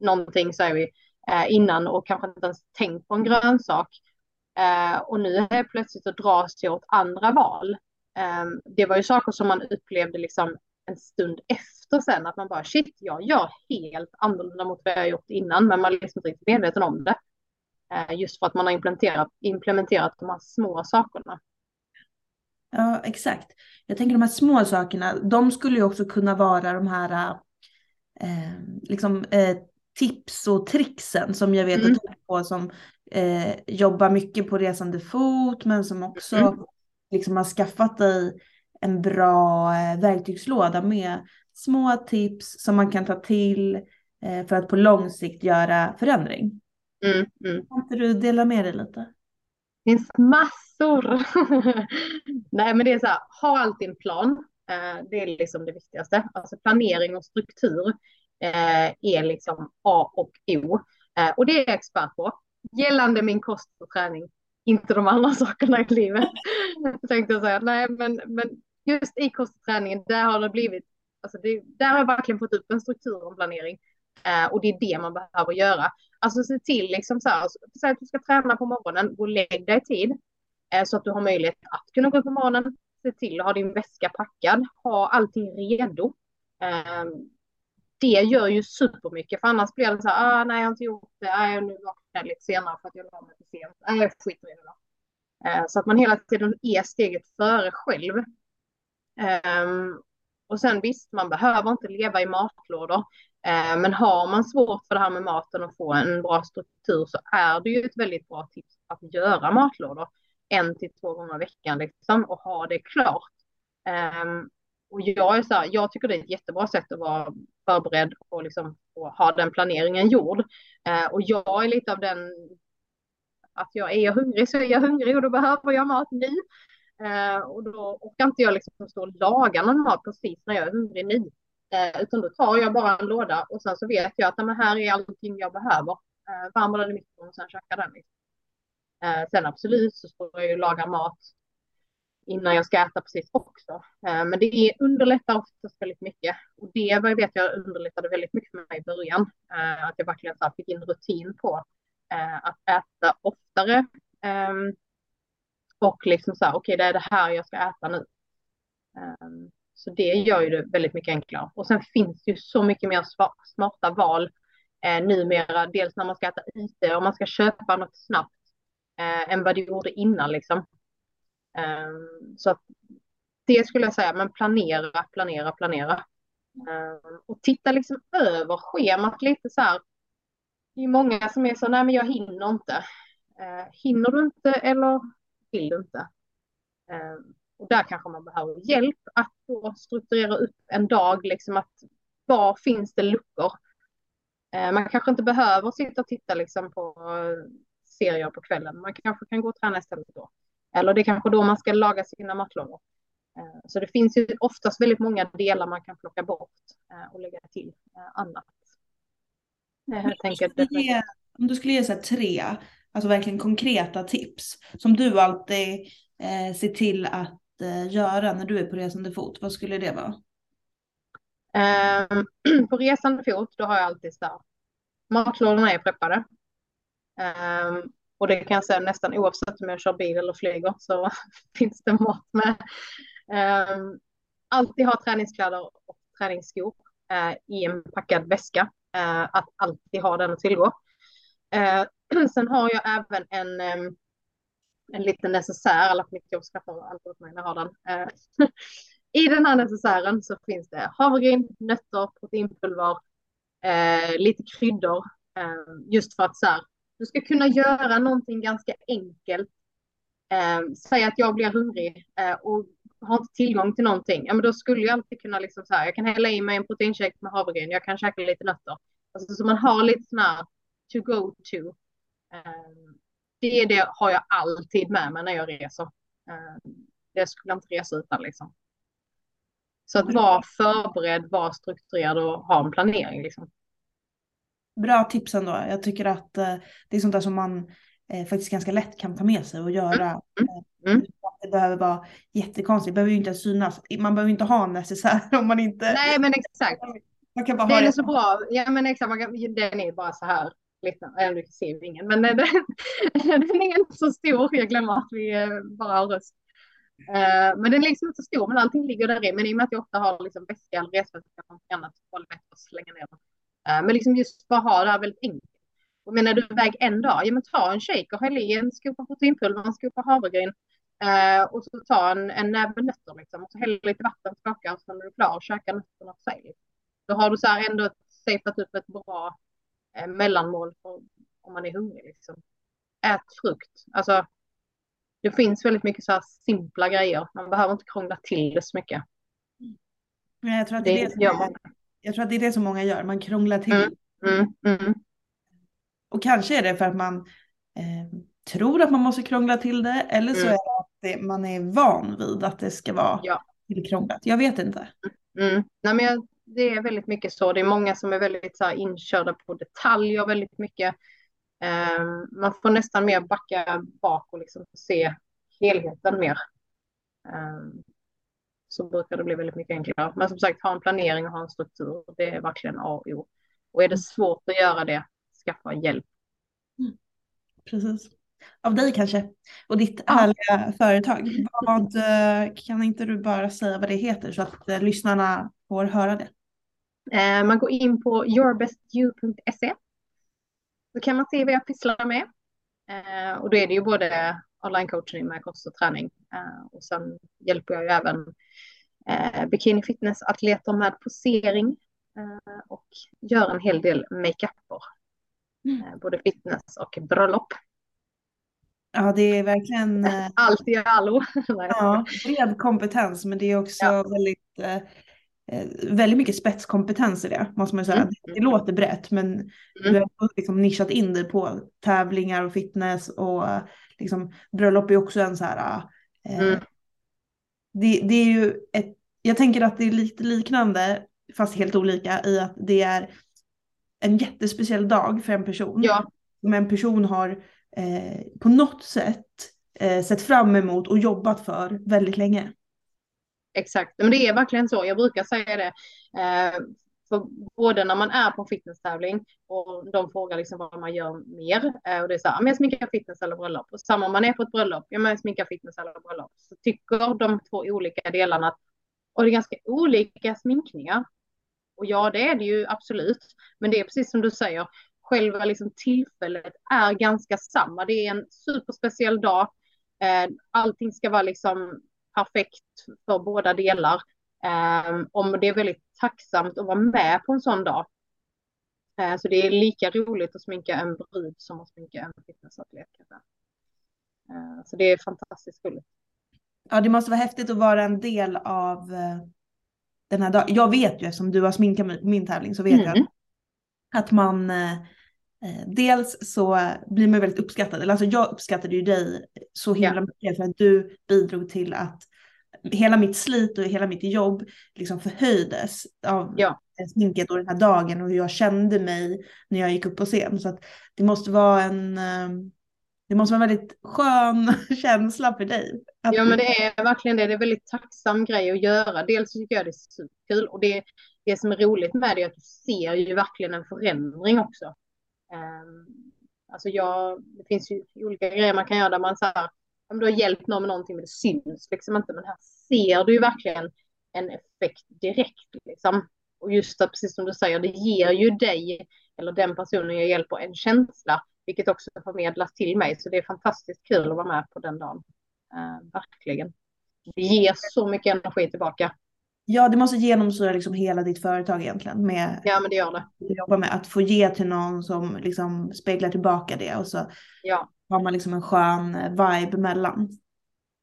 någonting säger vi eh, innan och kanske inte ens tänkt på en grönsak. Eh, och nu är det plötsligt att dras till åt andra val. Eh, det var ju saker som man upplevde liksom en stund efter sen att man bara shit, jag gör helt annorlunda mot vad jag gjort innan, men man är liksom inte riktigt medveten om det. Eh, just för att man har implementerat, implementerat de här små sakerna. Ja, exakt. Jag tänker de här små sakerna, de skulle ju också kunna vara de här eh, liksom, eh, tips och tricksen som jag vet mm. att du på som eh, jobbar mycket på resande fot men som också mm. liksom har skaffat dig en bra eh, verktygslåda med små tips som man kan ta till eh, för att på lång sikt göra förändring. Mm, mm. Kan inte du dela med dig lite? Det finns massor. (laughs) Nej men det är så här, ha alltid en plan. Eh, det är liksom det viktigaste. Alltså planering och struktur eh, är liksom A och O. Eh, och det är jag expert på. Gällande min kost och träning inte de andra (laughs) sakerna i livet. Jag tänkte säga, nej men, men just i kost och träning, där har det blivit, alltså det, där har jag verkligen fått upp en struktur och en planering. Eh, och det är det man behöver göra. Alltså se till liksom så här, säg att du ska träna på morgonen, gå och lägg dig i tid. Eh, så att du har möjlighet att kunna gå upp på morgonen. Se till att ha din väska packad, ha allting redo. Ehm, det gör ju supermycket, för annars blir det så här, ah, nej jag har inte gjort det, nej nu vaknar jag lite senare för att jag la mig för sent, nej jag skiter i det då. Ehm, så att man hela tiden är steget före själv. Ehm, och sen visst, man behöver inte leva i matlådor. Men har man svårt för det här med maten och få en bra struktur så är det ju ett väldigt bra tips att göra matlådor en till två gånger i veckan liksom, och ha det klart. Um, och jag är så här, jag tycker det är ett jättebra sätt att vara förberedd och, liksom, och ha den planeringen gjord. Uh, och jag är lite av den att jag är hungrig så är jag hungrig och då behöver jag mat nu. Uh, och då orkar inte jag liksom stå och laga någon mat precis när jag är hungrig nu. Uh, utan då tar jag bara en låda och sen så vet jag att men här är allting jag behöver. Eh, värmer den i mikron och sen käkar den. Liksom. Eh, sen absolut så står jag ju och lagar mat innan jag ska äta precis också. Eh, men det underlättar oftast väldigt mycket. Och det vet jag underlättade väldigt mycket för mig i början. Eh, att jag verkligen så fick in rutin på eh, att äta oftare. Ehm, och liksom så här, okej, okay, det är det här jag ska äta nu. Ehm, så det gör ju det väldigt mycket enklare. Och sen finns det ju så mycket mer smarta val eh, numera. Dels när man ska äta ute och man ska köpa något snabbt eh, än vad det gjorde innan liksom. Eh, så att det skulle jag säga, men planera, planera, planera. Eh, och titta liksom över schemat lite så här. Det är många som är så, nej men jag hinner inte. Eh, hinner du inte eller vill du inte. Ehm, och där kanske man behöver hjälp att då strukturera upp en dag, liksom att var finns det luckor? Ehm, man kanske inte behöver sitta och titta liksom på serier på kvällen. Man kanske kan gå och träna istället då. Eller det är kanske då man ska laga sina matlådor. Ehm, så det finns ju oftast väldigt många delar man kan plocka bort eh, och lägga till eh, annat. Jag tänker, om du skulle ge så tre alltså verkligen konkreta tips som du alltid eh, ser till att eh, göra när du är på resande fot? Vad skulle det vara? Um, (clears throat) på resande fot, då har jag alltid så här. Matlådorna är preppade. Um, och det kan jag säga nästan oavsett om jag kör bil eller flyger så (laughs) finns det mat med. Um, alltid ha träningskläder och träningsskor. Eh, i en packad väska. Eh, att alltid ha den att tillgå. Eh, (clears throat) sen har jag även en, ehm, en liten necessär, alla på mitt jobb skrattar alltid åt mig när jag har den. (laughs) I den här necessären så finns det havregryn, nötter, proteinpulver, eh, lite kryddor. Eh, just för att så här, du ska kunna göra någonting ganska enkelt. Eh, säg att jag blir hungrig eh, och har inte tillgång till någonting. Ja, men då skulle jag alltid kunna liksom så här, jag kan hälla i mig en proteinshake med havregryn, jag kan käka lite nötter. Alltså, så man har lite sån här to go to. Eh, det, det har jag alltid med mig när jag reser. Eh, det skulle jag inte resa utan liksom. Så att vara förberedd, vara strukturerad och ha en planering. Liksom. Bra tips ändå. Jag tycker att eh, det är sånt där som man eh, faktiskt ganska lätt kan ta med sig och göra. Mm. Mm. mm. Det behöver vara jättekonstigt, det behöver ju inte synas. Man behöver inte ha en necessär (laughs) om man inte... Nej men exakt. Man kan bara den ha är det. så bra. Ja men exakt, man kan, den är bara så här. Lite, du ser ingen, men den, (laughs) den är inte så stor. Jag glömmer att vi eh, bara har röst. Uh, men den är liksom inte så stor, men allting ligger där i. Men i och med att jag ofta har liksom väska eller resväska eller något annat så var det att slänga ner den. Uh, men liksom just bara ha det här väldigt enkelt. Och men när du är iväg en dag, ja men ta en shake och häll i en skopa proteinpulver, en skopa havregryn. Uh, och så ta en, en näve nötter liksom. Och så häll lite vatten, skaka och sen är du klar och käka nötterna för sig. Då har du så här ändå safeat upp ett bra eh, mellanmål för, om man är hungrig liksom. Ät frukt. Alltså det finns väldigt mycket så här simpla grejer. Man behöver inte krångla till det så mycket. Jag tror att det, är det, som, jag tror att det är det som många gör. Man krånglar till. Mm, mm, mm. Och kanske är det för att man eh, tror att man måste krångla till det. Eller så mm. är det att det, man är van vid att det ska vara ja. tillkrånglat. Jag vet inte. Mm. Nej, men jag, det är väldigt mycket så. Det är många som är väldigt så här, inkörda på detaljer väldigt mycket. Ehm, man får nästan mer backa bak och liksom se helheten mer. Ehm, så brukar det bli väldigt mycket enklare. Men som sagt, ha en planering och ha en struktur. Det är verkligen A och O. Och är det svårt att göra det, skaffa hjälp. Mm. Precis. Av dig kanske. Och ditt ja. härliga företag. Vad, kan inte du bara säga vad det heter så att eh, lyssnarna får höra det? Eh, man går in på yourbestyu.se då kan man se vad jag pysslar med. Eh, och då är det ju både online-coaching med kost och träning. Eh, och sen hjälper jag ju även eh, bikini fitness-atleter med posering eh, och gör en hel del makeuper. Mm. Eh, både fitness och bröllop. Ja, det är verkligen... (laughs) Allt i allo. (laughs) ja, bred kompetens, men det är också ja. väldigt väldigt mycket spetskompetens i det, måste man säga. Mm. Det, det låter brett, men mm. du har liksom nischat in dig på tävlingar och fitness och liksom, bröllop är också en så här... Eh, mm. det, det är ju ett, jag tänker att det är lite liknande, fast helt olika, i att det är en jättespeciell dag för en person. Ja. Som en person har eh, på något sätt eh, sett fram emot och jobbat för väldigt länge. Exakt, men det är verkligen så. Jag brukar säga det. För både när man är på en fitnesstävling och de frågar liksom vad man gör mer. Eh, och det är så här, ah, men jag sminkar fitness eller bröllop. Och samma om man är på ett bröllop, ja men jag sminkar fitness eller bröllop. Så tycker de två olika delarna att och det är ganska olika sminkningar. Och ja, det är det ju absolut. Men det är precis som du säger, själva liksom tillfället är ganska samma. Det är en superspeciell dag. Eh, allting ska vara liksom perfekt för båda delar. Um, om det är väldigt tacksamt att vara med på en sån dag. Uh, så det är lika roligt att sminka en brud som att sminka en fitnessatlet. Uh, så det är fantastiskt roligt. Ja, det måste vara häftigt att vara en del av uh, den här dagen. Jag vet ju eftersom du har sminkat mig på min tävling så vet mm. jag att man Dels så blir man väldigt uppskattad, eller alltså jag uppskattade ju dig så himla mycket för att du bidrog till att hela mitt slit och hela mitt jobb liksom förhöjdes av ja. sminket och den här dagen och hur jag kände mig när jag gick upp på scen. Så att det måste vara en eh, det måste vara en väldigt skön (laughs) känsla för dig. Ja men det är verkligen det. Det är en väldigt tacksam grej att göra. Dels tycker jag det är superkul och det, det som är roligt med det är att du ser ju verkligen en förändring också. Um, alltså jag, det finns ju olika grejer man kan göra där man så här, om du har hjälpt någon med någonting men det syns liksom inte. Men här ser du ju verkligen en effekt direkt liksom. Och just det, precis som du säger, det ger ju dig eller den personen jag hjälper en känsla, vilket också förmedlas till mig. Så det är fantastiskt kul att vara med på den dagen. Uh, verkligen. Det ger så mycket energi tillbaka. Ja, det måste genomsyra liksom hela ditt företag egentligen. Med ja, men det gör det. Jobba med att få ge till någon som liksom speglar tillbaka det och så ja. har man liksom en skön vibe mellan.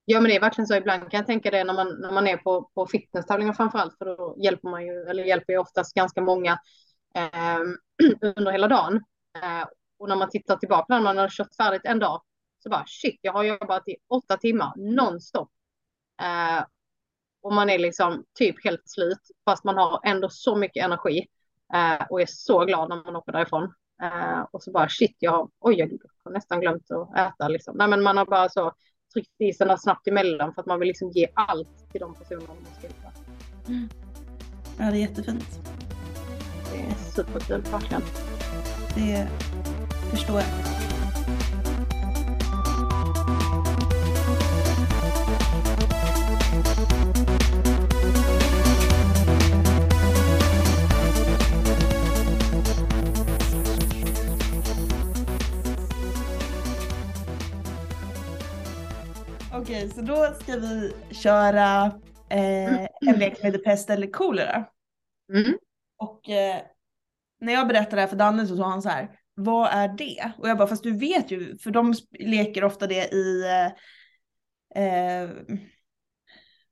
Ja, men det är verkligen så. Ibland kan jag tänka det när man, när man är på, på fitnesstävlingar framför allt, för då hjälper man ju, eller hjälper ju oftast ganska många eh, (clears throat) under hela dagen. Eh, och när man tittar tillbaka när man har kört färdigt en dag, så bara shit, jag har jobbat i åtta timmar nonstop. Eh, och man är liksom typ helt slut, fast man har ändå så mycket energi eh, och är så glad när man åker därifrån. Eh, och så bara shit, jag har, oj, jag har nästan glömt att äta liksom. Nej, men man har bara så tryckt i sig snabbt emellan för att man vill liksom ge allt till de personerna man ska hjälpa. Mm. Ja, det är jättefint. Det är superkul, verkligen. Det förstår jag. Okej, så då ska vi köra eh, en lek heter pest eller kolera. Mm. Och eh, när jag berättade det här för Danne så sa han så här, vad är det? Och jag bara, fast du vet ju, för de leker ofta det i, eh, eh,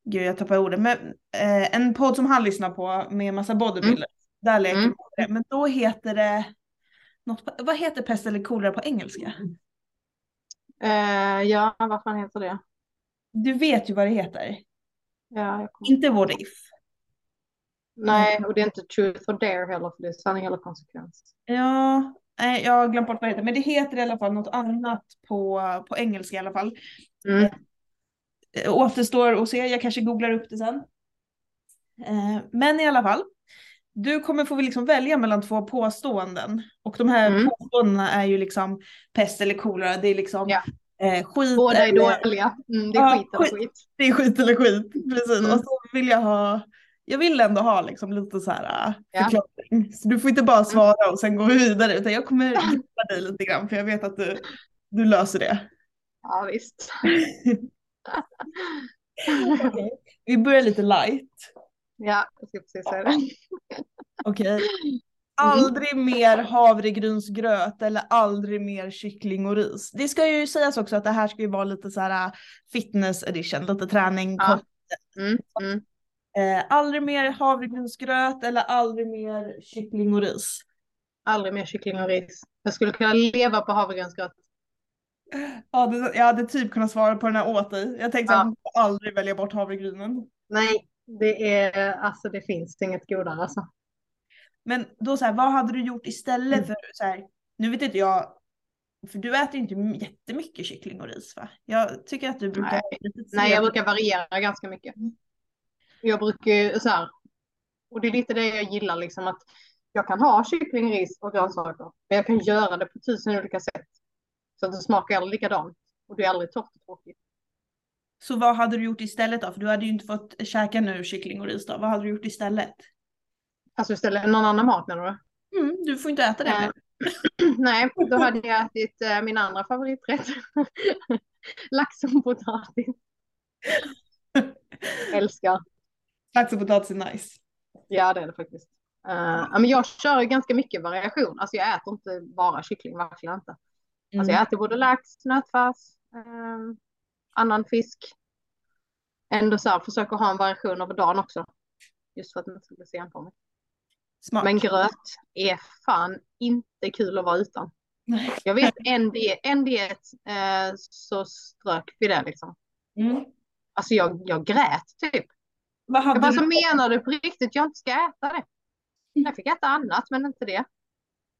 gud jag tappar ordet, men eh, en podd som han lyssnar på med massa bodybuilders, mm. där leker mm. det. Men då heter det, något, vad heter pest eller kolera på engelska? Uh, ja, vad fan heter det? Du vet ju vad det heter. Ja, inte what if. Nej, och det är inte truth or dare heller, för det är sanning eller konsekvens. Ja, nej, jag har glömt bort vad det heter, men det heter i alla fall något annat på, på engelska i alla fall. Mm. Eh, återstår att se, jag kanske googlar upp det sen. Eh, men i alla fall, du kommer få liksom välja mellan två påståenden. Och de här mm. påståendena är ju liksom pest eller kolera, det är liksom ja. Eh, skit Båda är eller... dåliga. Mm, det är ja, skit eller skit. Det är skit eller skit, precis. Mm. Och så vill jag ha, jag vill ändå ha liksom lite så här äh, ja. förklaring. Så du får inte bara mm. svara och sen gå vidare utan jag kommer hjälpa dig lite grann för jag vet att du, du löser det. Ja visst. (laughs) okay. Vi börjar lite light. Ja, jag ska precis säga det. Okej. Okay. Mm. Aldrig mer havregrynsgröt eller aldrig mer kyckling och ris. Det ska ju sägas också att det här ska ju vara lite så här äh, fitness edition, lite träning. Ja. Mm, mm. Eh, aldrig mer havregrynsgröt eller aldrig mer kyckling och ris. Aldrig mer kyckling och ris. Jag skulle kunna leva på havregrynsgröt. Ja, det, jag hade typ kunnat svara på den här åt dig. Jag tänkte ja. att jag aldrig välja bort havregrynen. Nej, det är alltså det finns inget godare alltså. Men då så här, vad hade du gjort istället mm. för så här, nu vet inte jag, för du äter inte jättemycket kyckling och ris va? Jag tycker att du brukar... Nej, Nej jag brukar variera ganska mycket. Jag brukar så här, och det är lite det jag gillar liksom att jag kan ha kyckling, ris och grönsaker, men jag kan göra det på tusen olika sätt. Så att det smakar aldrig likadant och det är aldrig torrt och tråkigt. Så vad hade du gjort istället då? För du hade ju inte fått käka nu kyckling och ris då. Vad hade du gjort istället? Alltså istället någon annan mat menar du? Mm, du får inte äta det. Äh, (clears throat) nej, då hade jag ätit äh, min andra favoriträtt. (laughs) Lax och potatis. (laughs) Älskar. Lax och potatis är nice. Ja, det är det faktiskt. Uh, men jag kör ganska mycket variation. Alltså jag äter inte bara kyckling, verkligen inte. Mm. Alltså jag äter både lax, nötfärs, uh, annan fisk. Ändå så här, försöker ha en variation över dagen också. Just för att det inte ska bli sent på mig. Smart. Men gröt är fan inte kul att vara utan. Nej. Jag vet en, diet, en diet eh, så strök vi det liksom. Mm. Alltså jag, jag grät typ. Vad jag bara, så menar du på riktigt jag inte ska äta det? Jag fick äta annat men inte det.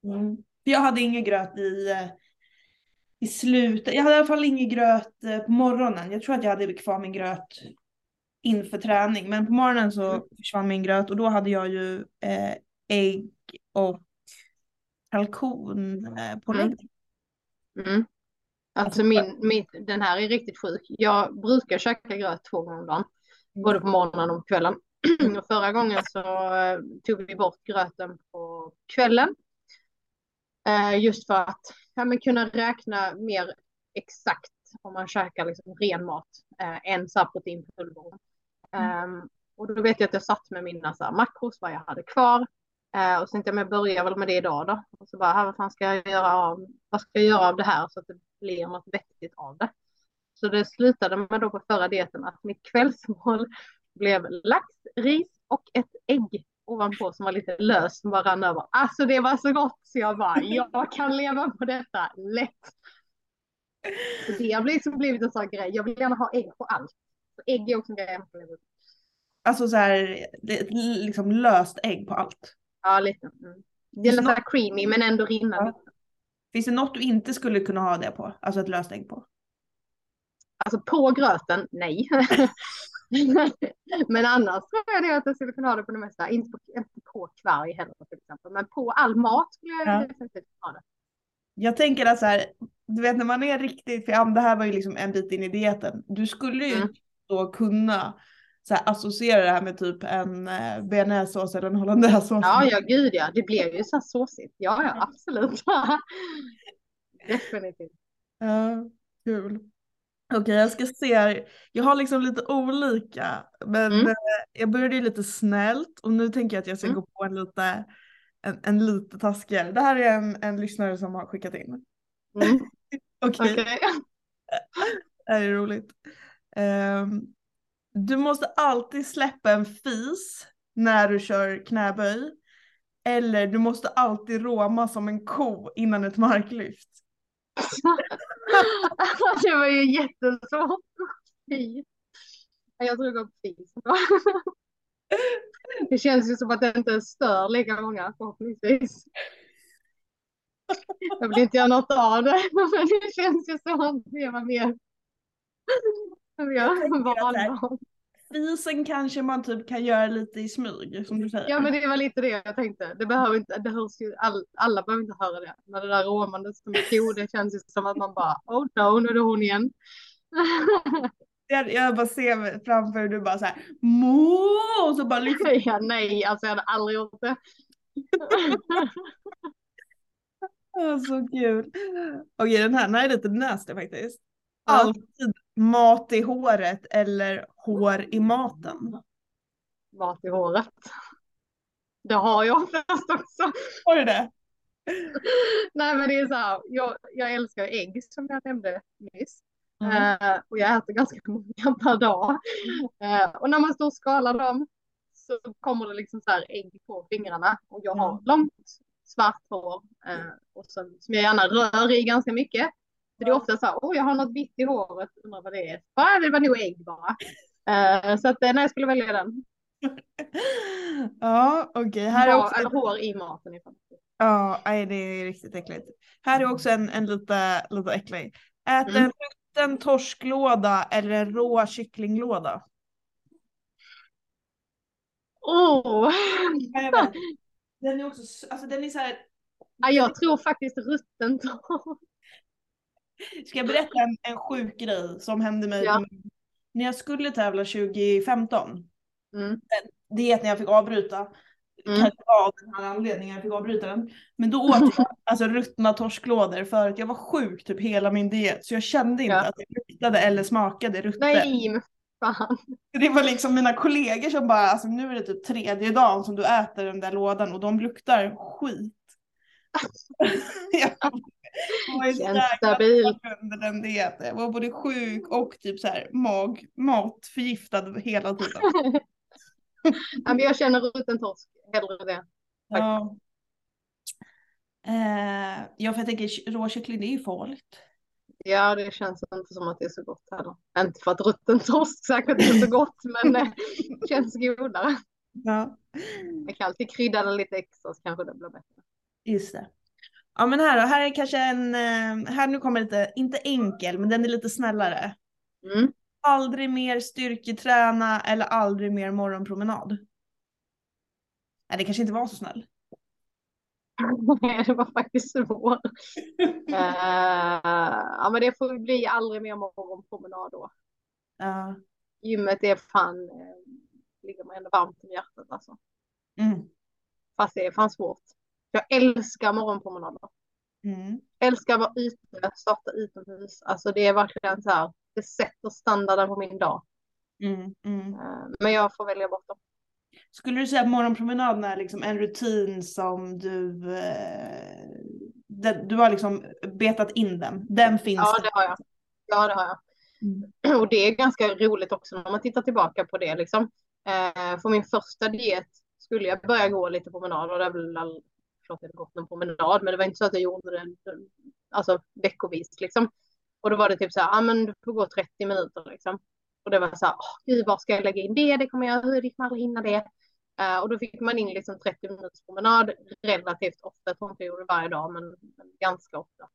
Mm. Jag hade ingen gröt i, eh, i slutet. Jag hade i alla fall ingen gröt eh, på morgonen. Jag tror att jag hade kvar min gröt inför träning. Men på morgonen så mm. försvann min gröt och då hade jag ju eh, ägg och kalkon eh, på mm. mm. Alltså min, min, den här är riktigt sjuk. Jag brukar käka gröt två gånger om dagen. Mm. Både på morgonen och på kvällen. (clears throat) Och förra gången så eh, tog vi bort gröten på kvällen. Eh, just för att ja, men kunna räkna mer exakt om man käkar liksom ren mat eh, än så här proteinpulver. Mm. Um, och då vet jag att jag satt med mina så här, makros, vad jag hade kvar. Eh, och så tänkte jag, men jag börjar väl med det idag då. Och så bara, ah, vad fan ska jag göra av, vad ska jag göra av det här så att det blir något vettigt av det. Så det slutade med då på förra dieten att mitt kvällsmål (laughs) blev lax, ris och ett ägg ovanpå som var lite löst som bara rann över. Alltså det var så gott så jag bara, jag kan leva på detta lätt. Så det har liksom blivit en sån grej. Jag vill gärna ha ägg på allt. Så ägg är också en grej jag leva på. Alltså så här, liksom löst ägg på allt. Ja, lite. Mm. Det är nästan creamy men ändå rinnande. Finns det något du inte skulle kunna ha det på? Alltså ett löst ägg på? Alltså på gröten, nej. (laughs) men annars tror jag det att jag skulle kunna ha det på det mesta. Inte på, inte på kvarg heller till exempel. Men på all mat skulle jag Ja. definitivt ha det. Jag tänker att så här, du vet när man är riktigt, för ja, det här var ju liksom en bit in i dieten. Du skulle ju Mm. då kunna så här, associera det här med typ en eh, bearnaisesås eller en hollandaisesås. Ja, ja, gud ja. Det blir ju så här såsigt. Ja, ja, absolut. (laughs) definitivt. Ja, kul. Okej, jag ska se här. Jag har liksom lite olika, men Mm. eh, jag började ju lite snällt och nu tänker jag att jag ska Mm. gå på en lite, en, en lite taskigare. Det här är en, en lyssnare som har skickat in. Mm. (laughs) Okej, Okej. (laughs) det här är roligt. Ehm, du måste alltid släppa en fis när du kör knäböj. Eller du måste alltid råma som en ko innan ett marklyft. (laughs) det var ju jättesvårt. Jag tror upp går fis. Det känns ju som att det inte stör lika många förhoppningsvis. Jag vill inte göra något av det, (laughs) men det känns ju som att det var mer mer vanligt. Fisen kanske man typ kan göra lite i smyg som du säger. Ja men det var lite det jag tänkte. Det behöver inte, det hörs ju, all, alla behöver inte höra det. Men det där råmandet som är ko, det känns ju som att man bara oh no, nu är det hon igen. (laughs) Jag, jag bara ser framför hur du bara så här Mo! och så bara lyfter. (laughs) ja, nej, alltså jag hade aldrig gjort det. (laughs) Så kul. Okej den här, den här är lite nasty faktiskt. Ja. Alltid mat i håret eller hår i maten. Mat i håret. Det har jag oftast också. Har du det? Nej men det är så här, jag, jag älskar ägg som jag nämnde nyss. Mm. Eh, och jag äter ganska (laughs) många per dag. Eh, och när man står och skalar dem så kommer det liksom så här ägg på fingrarna. Och jag har Ja. långt svart hår eh, och som, som jag gärna rör i ganska mycket. Så det är ofta så här, åh jag har något vitt i håret, undrar vad det är. Bara, det var nog ägg bara. Eh, så att eh, nej, jag skulle välja den. (laughs) Ja okej, här är också eller hår i maten. Ja, nej, det är riktigt äckligt. Här är också en, en lite, lite äcklig. Ät Mm. en rutten torsklåda eller en rå kycklinglåda. Åh! Vet. Den är också, alltså den är så här. Ja, jag tror faktiskt rutten torsk. Ska jag berätta en, en sjuk grej som hände mig Ja. när jag skulle tävla 2015. Mm. Diet när jag fick avbryta. Mm. Kanske var av den här anledningen jag fick avbryta den. Men då åt jag (laughs) alltså ruttna torsklådor för att jag var sjuk typ hela min diet. Så jag kände inte Ja. att det luktade eller smakade ruttet. Nej, men fan. Det var liksom mina kollegor som bara, alltså nu är det typ tredje dagen som du äter den där lådan och de luktar skit. (laughs) (laughs) jag Känns jäkla stabil. trött under den dieten. Jag var både sjuk och typ så här mag, matförgiftad hela tiden. (laughs) Ja, men jag känner rutten torsk, hellre det. Ja. Eh, ja, för jag tänker råkyckling det är ju farligt. Ja, det känns inte som att det är så gott heller. Inte för att rutten torsk säkert är så gott, men det (laughs) känns godare. Ja, Man kan alltid krydda den lite extra så kanske det blir bättre. just det. Ja men här då, här är kanske en, eh, här nu kommer lite, inte enkel men den är lite snällare. Mm. Aldrig mer styrketräna eller aldrig mer morgonpromenad. Nej det kanske inte var så snäll. Nej, (laughs) det var faktiskt svårt. (laughs) Eh, ja, men det får bli aldrig mer morgonpromenad då. Ja, Gymmet är fan, eh, ligger mig ändå varmt i hjärtat alltså. Mm. Fast det är fan svårt. Jag älskar morgonpromenader. Mm. Älskar att vara ute, starta utomhus. Alltså det är verkligen så här, det sätter standarden på min dag. Mm. Mm. Eh, Men jag får välja bort dem. Skulle du säga att morgonpromenaden är liksom en rutin som du, eh, du har liksom betat in den? Den finns Ja, det har jag. Ja, det har jag. Mm. Och det är ganska roligt också när man tittar tillbaka på det. Liksom. Eh, för min första diet skulle jag börja gå lite promenad och det är väl all- klart jag hade gått någon promenad, men det var inte så att jag gjorde det alltså, veckovis. Liksom. Och då var det typ så här, ah, men du får gå 30 minuter liksom. Och det var så här, oh, gud, var ska jag lägga in det? Det kommer jag, hur kommer aldrig hinna det? Uh, och då fick man in liksom 30 minuters promenad relativt ofta. Jag tror inte jag gjorde det varje dag, men, men ganska ofta.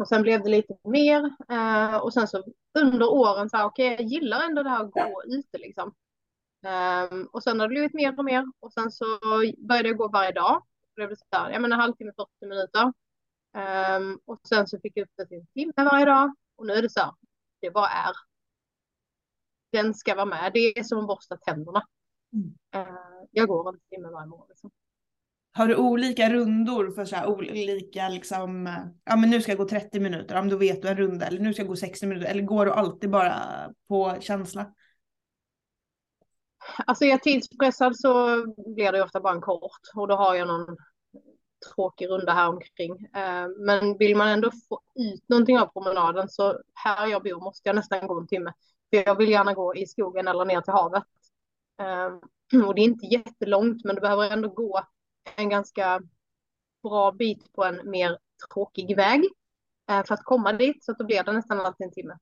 Och sen blev det lite mer. Eh, och sen så under åren så här, okej, jag gillar ändå det här att gå ute liksom. Ehm, och sen har det blivit mer och mer. Och sen så började jag gå varje dag. Det blev så här, jag menar halvtimme, 40 minuter. Ehm, och sen så fick jag upp det till en timme varje dag. Och nu är det så här, det bara är. Den ska vara med. Det är som att borsta tänderna. Mm. Eh, jag går en timme varje morgon. Liksom. Har du olika rundor för så här olika liksom, eh, ja men nu ska jag gå 30 minuter, ja men då vet du en runda, eller nu ska jag gå 60 minuter, eller går du alltid bara på känsla? Alltså är jag tidspressad så blir det ofta bara en kort och då har jag någon tråkig runda här omkring. Eh, men vill man ändå få ut någonting av promenaden så här jag bor måste jag nästan gå en timme. För jag vill gärna gå i skogen eller ner till havet. Eh, (clears throat) och det är inte jättelångt men du behöver ändå gå en ganska bra bit på en mer tråkig väg eh, för att komma dit. Så att då blir det nästan alltid en timme.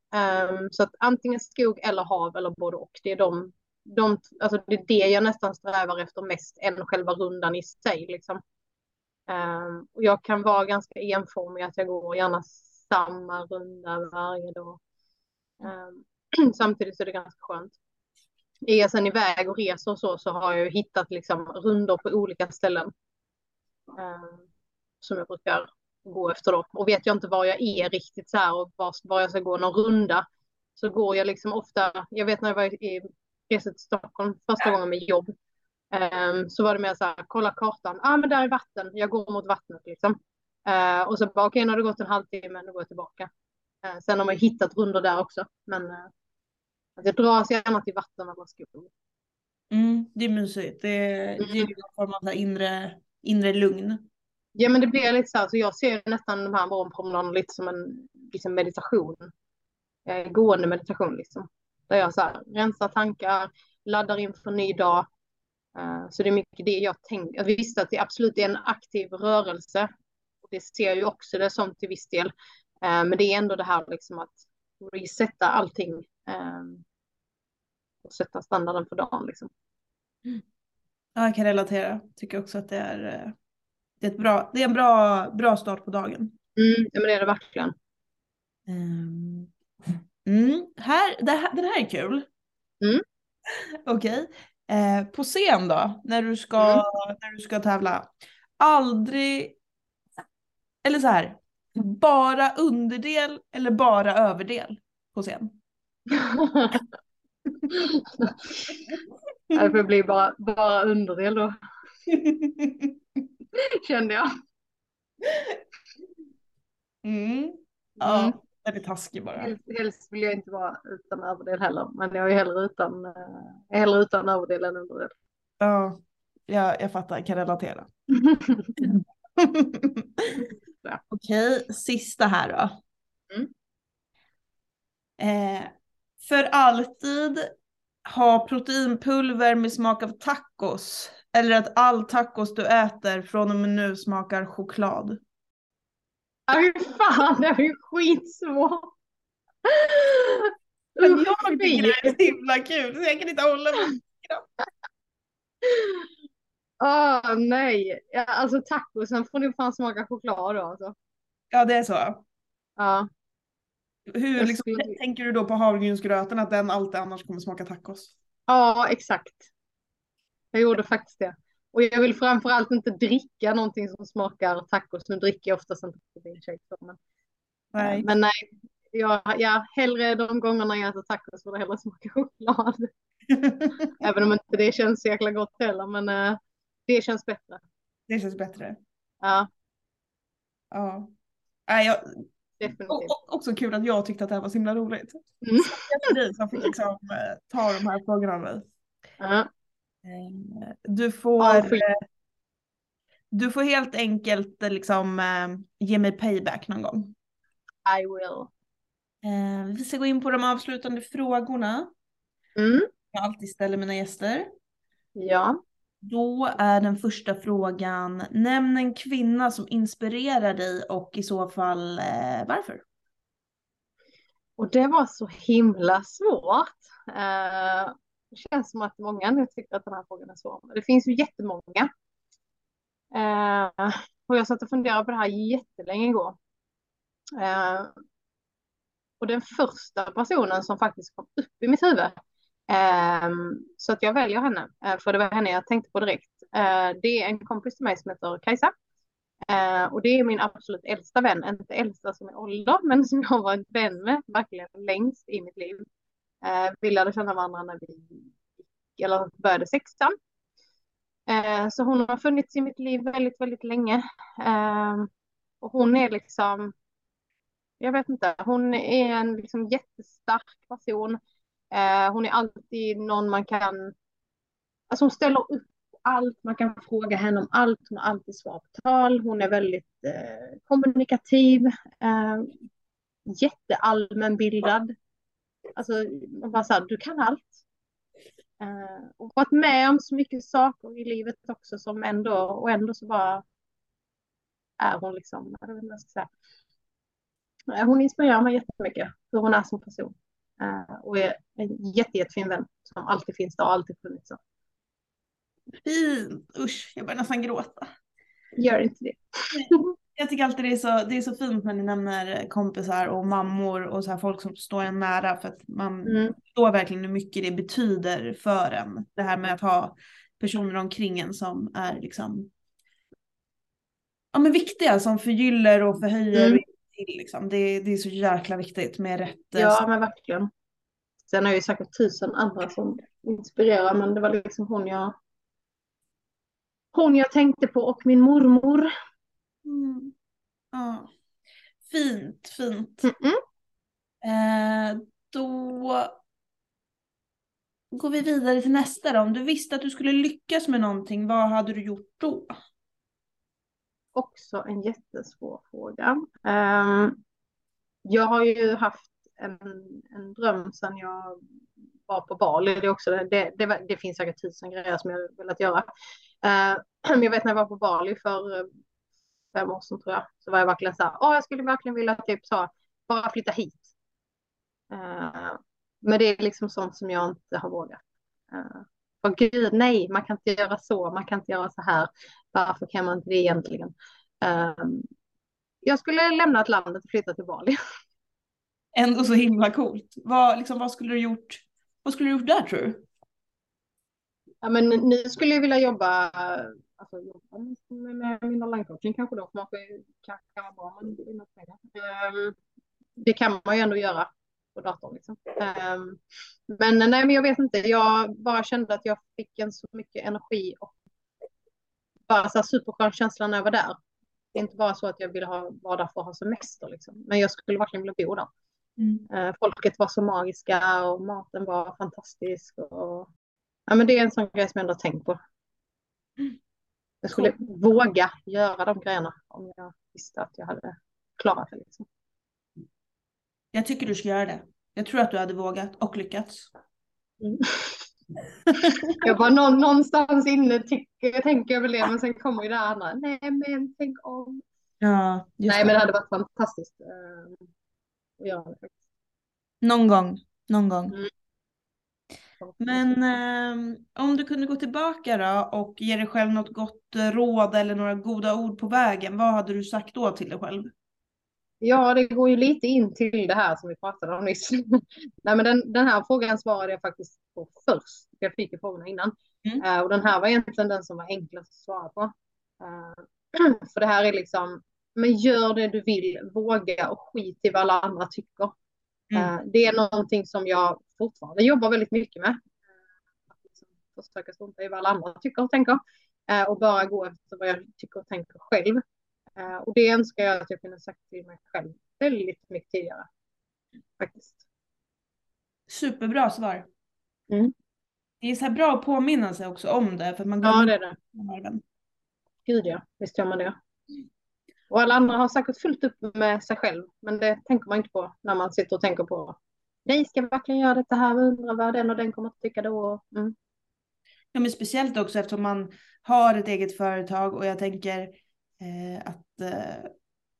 Så att antingen skog eller hav eller både och. Det är de de, alltså det är det jag nästan strävar efter mest än själva rundan i sig. Liksom. Um, och jag kan vara ganska enformig, att jag går gärna samma runda varje dag. Um, (clears throat) samtidigt så är det ganska skönt. Är jag sen iväg och reser och så, så har jag ju hittat liksom rundor på olika ställen. Um, som jag brukar gå efter då. Och vet jag inte var jag är riktigt så här och var, var jag ska gå någon runda så går jag liksom ofta, jag vet när jag var i reste till Stockholm första gången med jobb. Um, så var det mer så här, kolla kartan, ah men där är vatten, jag går mot vattnet liksom. Uh, och så bara, okej, okay, nu har det gått en halvtimme, nu går jag tillbaka. Uh, sen har man hittat rundor där också, men uh, jag dras gärna till vatten eller skog. Mm, det är mysigt, det ger mm. en form av inre, inre lugn. Ja men det blir lite så här, så jag ser nästan de här morgonpromenaderna lite som en liksom meditation. Eh, gående meditation liksom. Där jag så här, rensar tankar, laddar inför ny dag. Uh, så det är mycket det jag tänker. Visste att det absolut är en aktiv rörelse. Och det ser jag ju också det som till viss del. Uh, men det är ändå det här liksom att resetta allting. Um, och sätta standarden för dagen liksom. Ja, jag kan relatera. Tycker också att det är, det är, ett bra, det är en bra, bra start på dagen. Mm, ja, men det är det verkligen. Um, Mm, här, det här, den här är kul. Mm. (laughs) Okej. Eh, på scen då, när du, ska, Mm. när du ska tävla. Aldrig, eller så här, bara underdel eller bara överdel på scen? (laughs) det får bli bara, bara underdel då. (laughs) Kände jag. Mm. Ja. Mm. Är taskig bara. Helst, helst vill jag inte vara utan överdel heller. Men jag är hellre utan, äh, hellre utan överdel än underdel. Ja, jag, jag fattar, jag kan relatera. (laughs) Okej, sista här då. Mm. Eh, för alltid ha proteinpulver med smak av tacos. Eller att all tacos du äter från och med nu smakar choklad. Aj fan, det är ju skitsvårt. Men jag tycker det är så himla kul så jag kan inte hålla mig. Åh oh, nej, ja, alltså tacosen får nog fan smaka choklad då alltså. Ja det är så. Ja. Hur liksom, skulle... tänker du då på havregrynsgröten att den alltid annars kommer smaka tacos? Ja exakt. Jag gjorde faktiskt det. Och jag vill framförallt inte dricka någonting som smakar tacos. Nu dricker jag oftast inte proteinshake. Men nej. men nej, jag, jag hellre de gångerna jag äter tacos får det hellre smaka choklad. (laughs) Även om inte det känns så jäkla gott heller, men uh, det känns bättre. Det känns bättre. Ja. Ja. Äh, jag, Definitivt. och, också kul att jag tyckte att det här var så himla roligt. Mm. Så dig som fick liksom, eh, ta de här frågorna av mig. Ja. Eh, Du får, All eh, du får helt enkelt eh, liksom ge mig payback någon gång. I will. Vi ska gå in på de avslutande frågorna. Mm. Jag alltid ställer mina gäster. Ja. Då är den första frågan, nämn en kvinna som inspirerar dig och i så fall eh, varför? Och det var så himla svårt. Eh, det känns som att många nu tycker att den här frågan är svår. Men det finns ju jättemånga. Eh, och jag satt och funderade på det här jättelänge igår. Eh, och den första personen som faktiskt kom upp i mitt huvud. Eh, så att jag väljer henne, eh, för det var henne jag tänkte på direkt. Eh, det är en kompis till mig som heter Kajsa. Eh, och det är min absolut äldsta vän, inte äldsta som är ålder, men som jag har varit vän med verkligen längst i mitt liv. Eh, vi lärde känna varandra när vi eller började sexan. Eh, så hon har funnits i mitt liv väldigt, väldigt länge. Eh, och hon är liksom, jag vet inte, hon är en liksom jättestark person. Eh, hon är alltid någon man kan, alltså hon ställer upp allt, man kan fråga henne om allt, hon har alltid svar på tal, hon är väldigt eh, kommunikativ, eh, jätteallmänbildad. Alltså, man bara så här, du kan allt. Eh, och varit med om så mycket saker i livet också som ändå, och ändå så bara är hon liksom, jag vet inte vad jag ska säga. Eh, Hon inspirerar mig jättemycket, hur hon är som person. Eh, och är en jätte, jättefin vän som alltid finns där och alltid funnits där. Fint! Usch, jag börjar nästan gråta. Gör inte det. Jag tycker alltid det är, så, det är så fint när ni nämner kompisar och mammor och så här folk som står en nära för att man Mm. förstår verkligen hur mycket det betyder för en. Det här med att ha personer omkring en som är liksom ja, men viktiga, som förgyller och förhöjer. Mm. till, liksom. det, det är så jäkla viktigt med rätt eh, Ja, men verkligen. Sen är det ju säkert tusen andra som inspirerar, men det var liksom hon jag, hon jag tänkte på och min mormor. Mm. Ja. Fint, fint. Mm-mm. Eh, då går vi vidare till nästa då. Om du visste att du skulle lyckas med någonting, vad hade du gjort då? Också en jättesvår fråga. Ehm, jag har ju haft en, en dröm sedan jag var på Bali. Det, också, det, det, det finns säkert tusen grejer som jag velat göra. Eh, (clears throat) men jag vet när jag var på Bali för eh, fem år sedan tror jag, så var jag verkligen så här, åh jag skulle verkligen vilja typ så, bara flytta hit. Eh, men det är liksom sånt som jag inte har vågat. Uh, för gud, nej, man kan inte göra så, man kan inte göra så här. Varför kan man inte det egentligen? Eh, jag skulle lämna ett landet och flytta till Bali. (laughs) Ändå så himla coolt. Vad, liksom, vad skulle du gjort? Vad skulle du gjort där tror du? Ja, men nu skulle jag vilja jobba, alltså, jobba med, med min onlinecoaching kanske då, får ju, kan, vara bra man vill ha pengar. Ehm, det kan man ju ändå göra på datorn liksom. Ehm, men nej, men jag vet inte, jag bara kände att jag fick en så mycket energi och bara så här superskön känsla när jag var där. Det är inte bara så att jag ville ha, vara där för att ha semester liksom, men jag skulle verkligen vilja bo där. Mm. Eh, Folket var så magiska och maten var fantastisk. Och... Ja, men det är en sån grej som jag ändå har tänkt på. Jag skulle våga göra de grejerna om jag visste att jag hade klarat det. Liksom. Jag tycker du ska göra det. Jag tror att du hade vågat och lyckats. Mm. (laughs) Jag bara någon, någonstans inne tycker, tänker jag väl det, men sen kommer ju det andra. Nej, men tänk om. Ja, Nej, det. men det hade varit fantastiskt eh, att göra det. Någon gång. Någon gång. Mm. Men ehm, om du kunde gå tillbaka då och ge dig själv något gott eh, råd eller några goda ord på vägen, vad hade du sagt då till dig själv? Ja, det går ju lite in till det här som vi pratade om nyss. (laughs) Nej, men den, den här frågan svarade jag faktiskt på först. Jag fick ju frågorna innan. Mm. Eh, och den här var egentligen den som var enklast att svara på. Eh, (clears throat) för det här är liksom, men gör det du vill, våga och skit i vad alla andra tycker. Mm. Eh, det är någonting som jag fortfarande jobbar väldigt mycket med. försöka strunta i vad alla andra tycker och tänker eh, och bara gå efter vad jag tycker och tänker själv. Eh, och det önskar jag att jag kunde sagt till mig själv väldigt mycket tidigare. Faktiskt. Superbra svar. Mm. Det är så bra att påminna sig också om det för att man Ja, det är det. Gud ja, visst gör man det. Och alla andra har säkert fullt upp med sig själv, men det tänker man inte på när man sitter och tänker på nej, ska vi verkligen göra detta här? Undrar vad den och den kommer att tycka då? Mm. Ja, men speciellt också eftersom man har ett eget företag och jag tänker eh, att eh,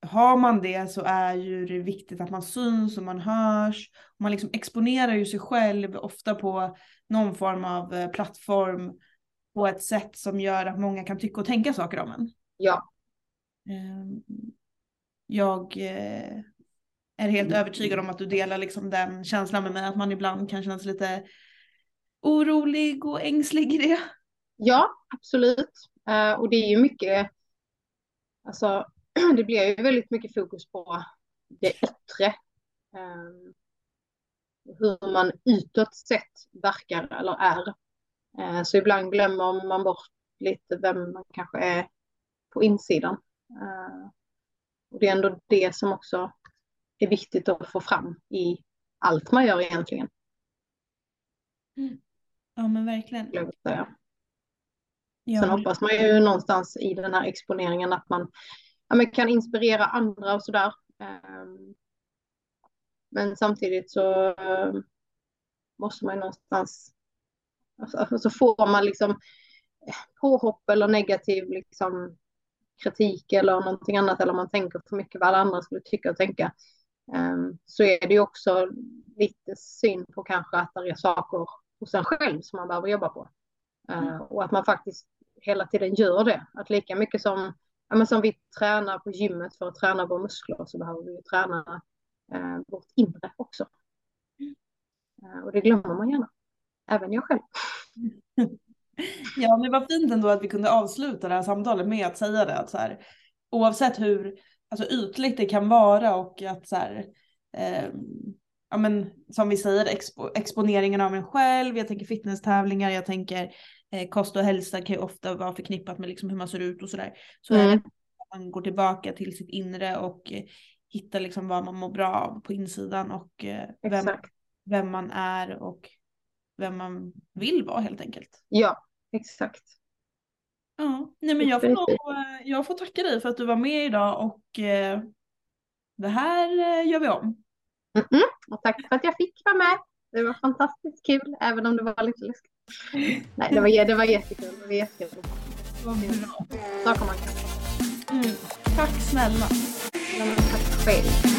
har man det så är ju det viktigt att man syns och man hörs. Man liksom exponerar ju sig själv ofta på någon form av eh, plattform på ett sätt som gör att många kan tycka och tänka saker om en. Ja, Jag eh, är helt övertygad om att du delar liksom den känslan med mig att man ibland kan känna sig lite orolig och ängslig i det. ja, absolut. Eh, och det är ju mycket, alltså (clears throat) det blir ju väldigt mycket fokus på det yttre. Eh, hur man utåt sett verkar eller är. Eh, så ibland glömmer man bort lite vem man kanske är på insidan. Eh, och det är ändå det som också är viktigt att få fram i allt man gör egentligen. Ja men verkligen. Ja, Sen hoppas man ju någonstans i den här exponeringen att man, ja, man kan inspirera andra och sådär. Ehm, Men samtidigt så eh, måste man ju någonstans, alltså, så får man liksom eh, påhopp eller negativ liksom kritik eller någonting annat eller man tänker för mycket vad alla andra skulle tycka och tänka. ehm, Så är det ju också lite syn på kanske att det är saker hos en själv som man behöver jobba på. Eh, och att man faktiskt hela tiden gör det. Att lika mycket som, ja, som vi tränar på gymmet för att träna våra muskler så behöver vi träna eh, vårt inre också. Eh, och det glömmer man gärna. Även jag själv. (laughs) (laughs) Ja, men vad fint ändå att vi kunde avsluta det här samtalet med att säga det. Att så här, oavsett hur alltså, ytligt det kan vara och att så här, eh, ja, men, som vi säger, expo, exponeringen av en själv, jag tänker fitnesstävlingar, jag tänker eh, kost och hälsa kan ju ofta vara förknippat med liksom hur man ser ut och sådär. Så är det Mm. man går tillbaka till sitt inre och eh, hittar liksom vad man mår bra av på insidan och eh, vem, Exakt. vem man är och vem man vill vara helt enkelt. Ja, exakt. Ja, nej men jag får, nog, eh, jag får tacka dig för att du var med idag och eh, det här eh, gör vi om. Mm-mm. Och tack för att jag fick vara med. Det var fantastiskt kul, även om det var lite läskigt. Nej, det var, det var jättekul. Det var jättekul. Vad bra. Saker man. Mm. Tack snälla. Ja, Tack själv.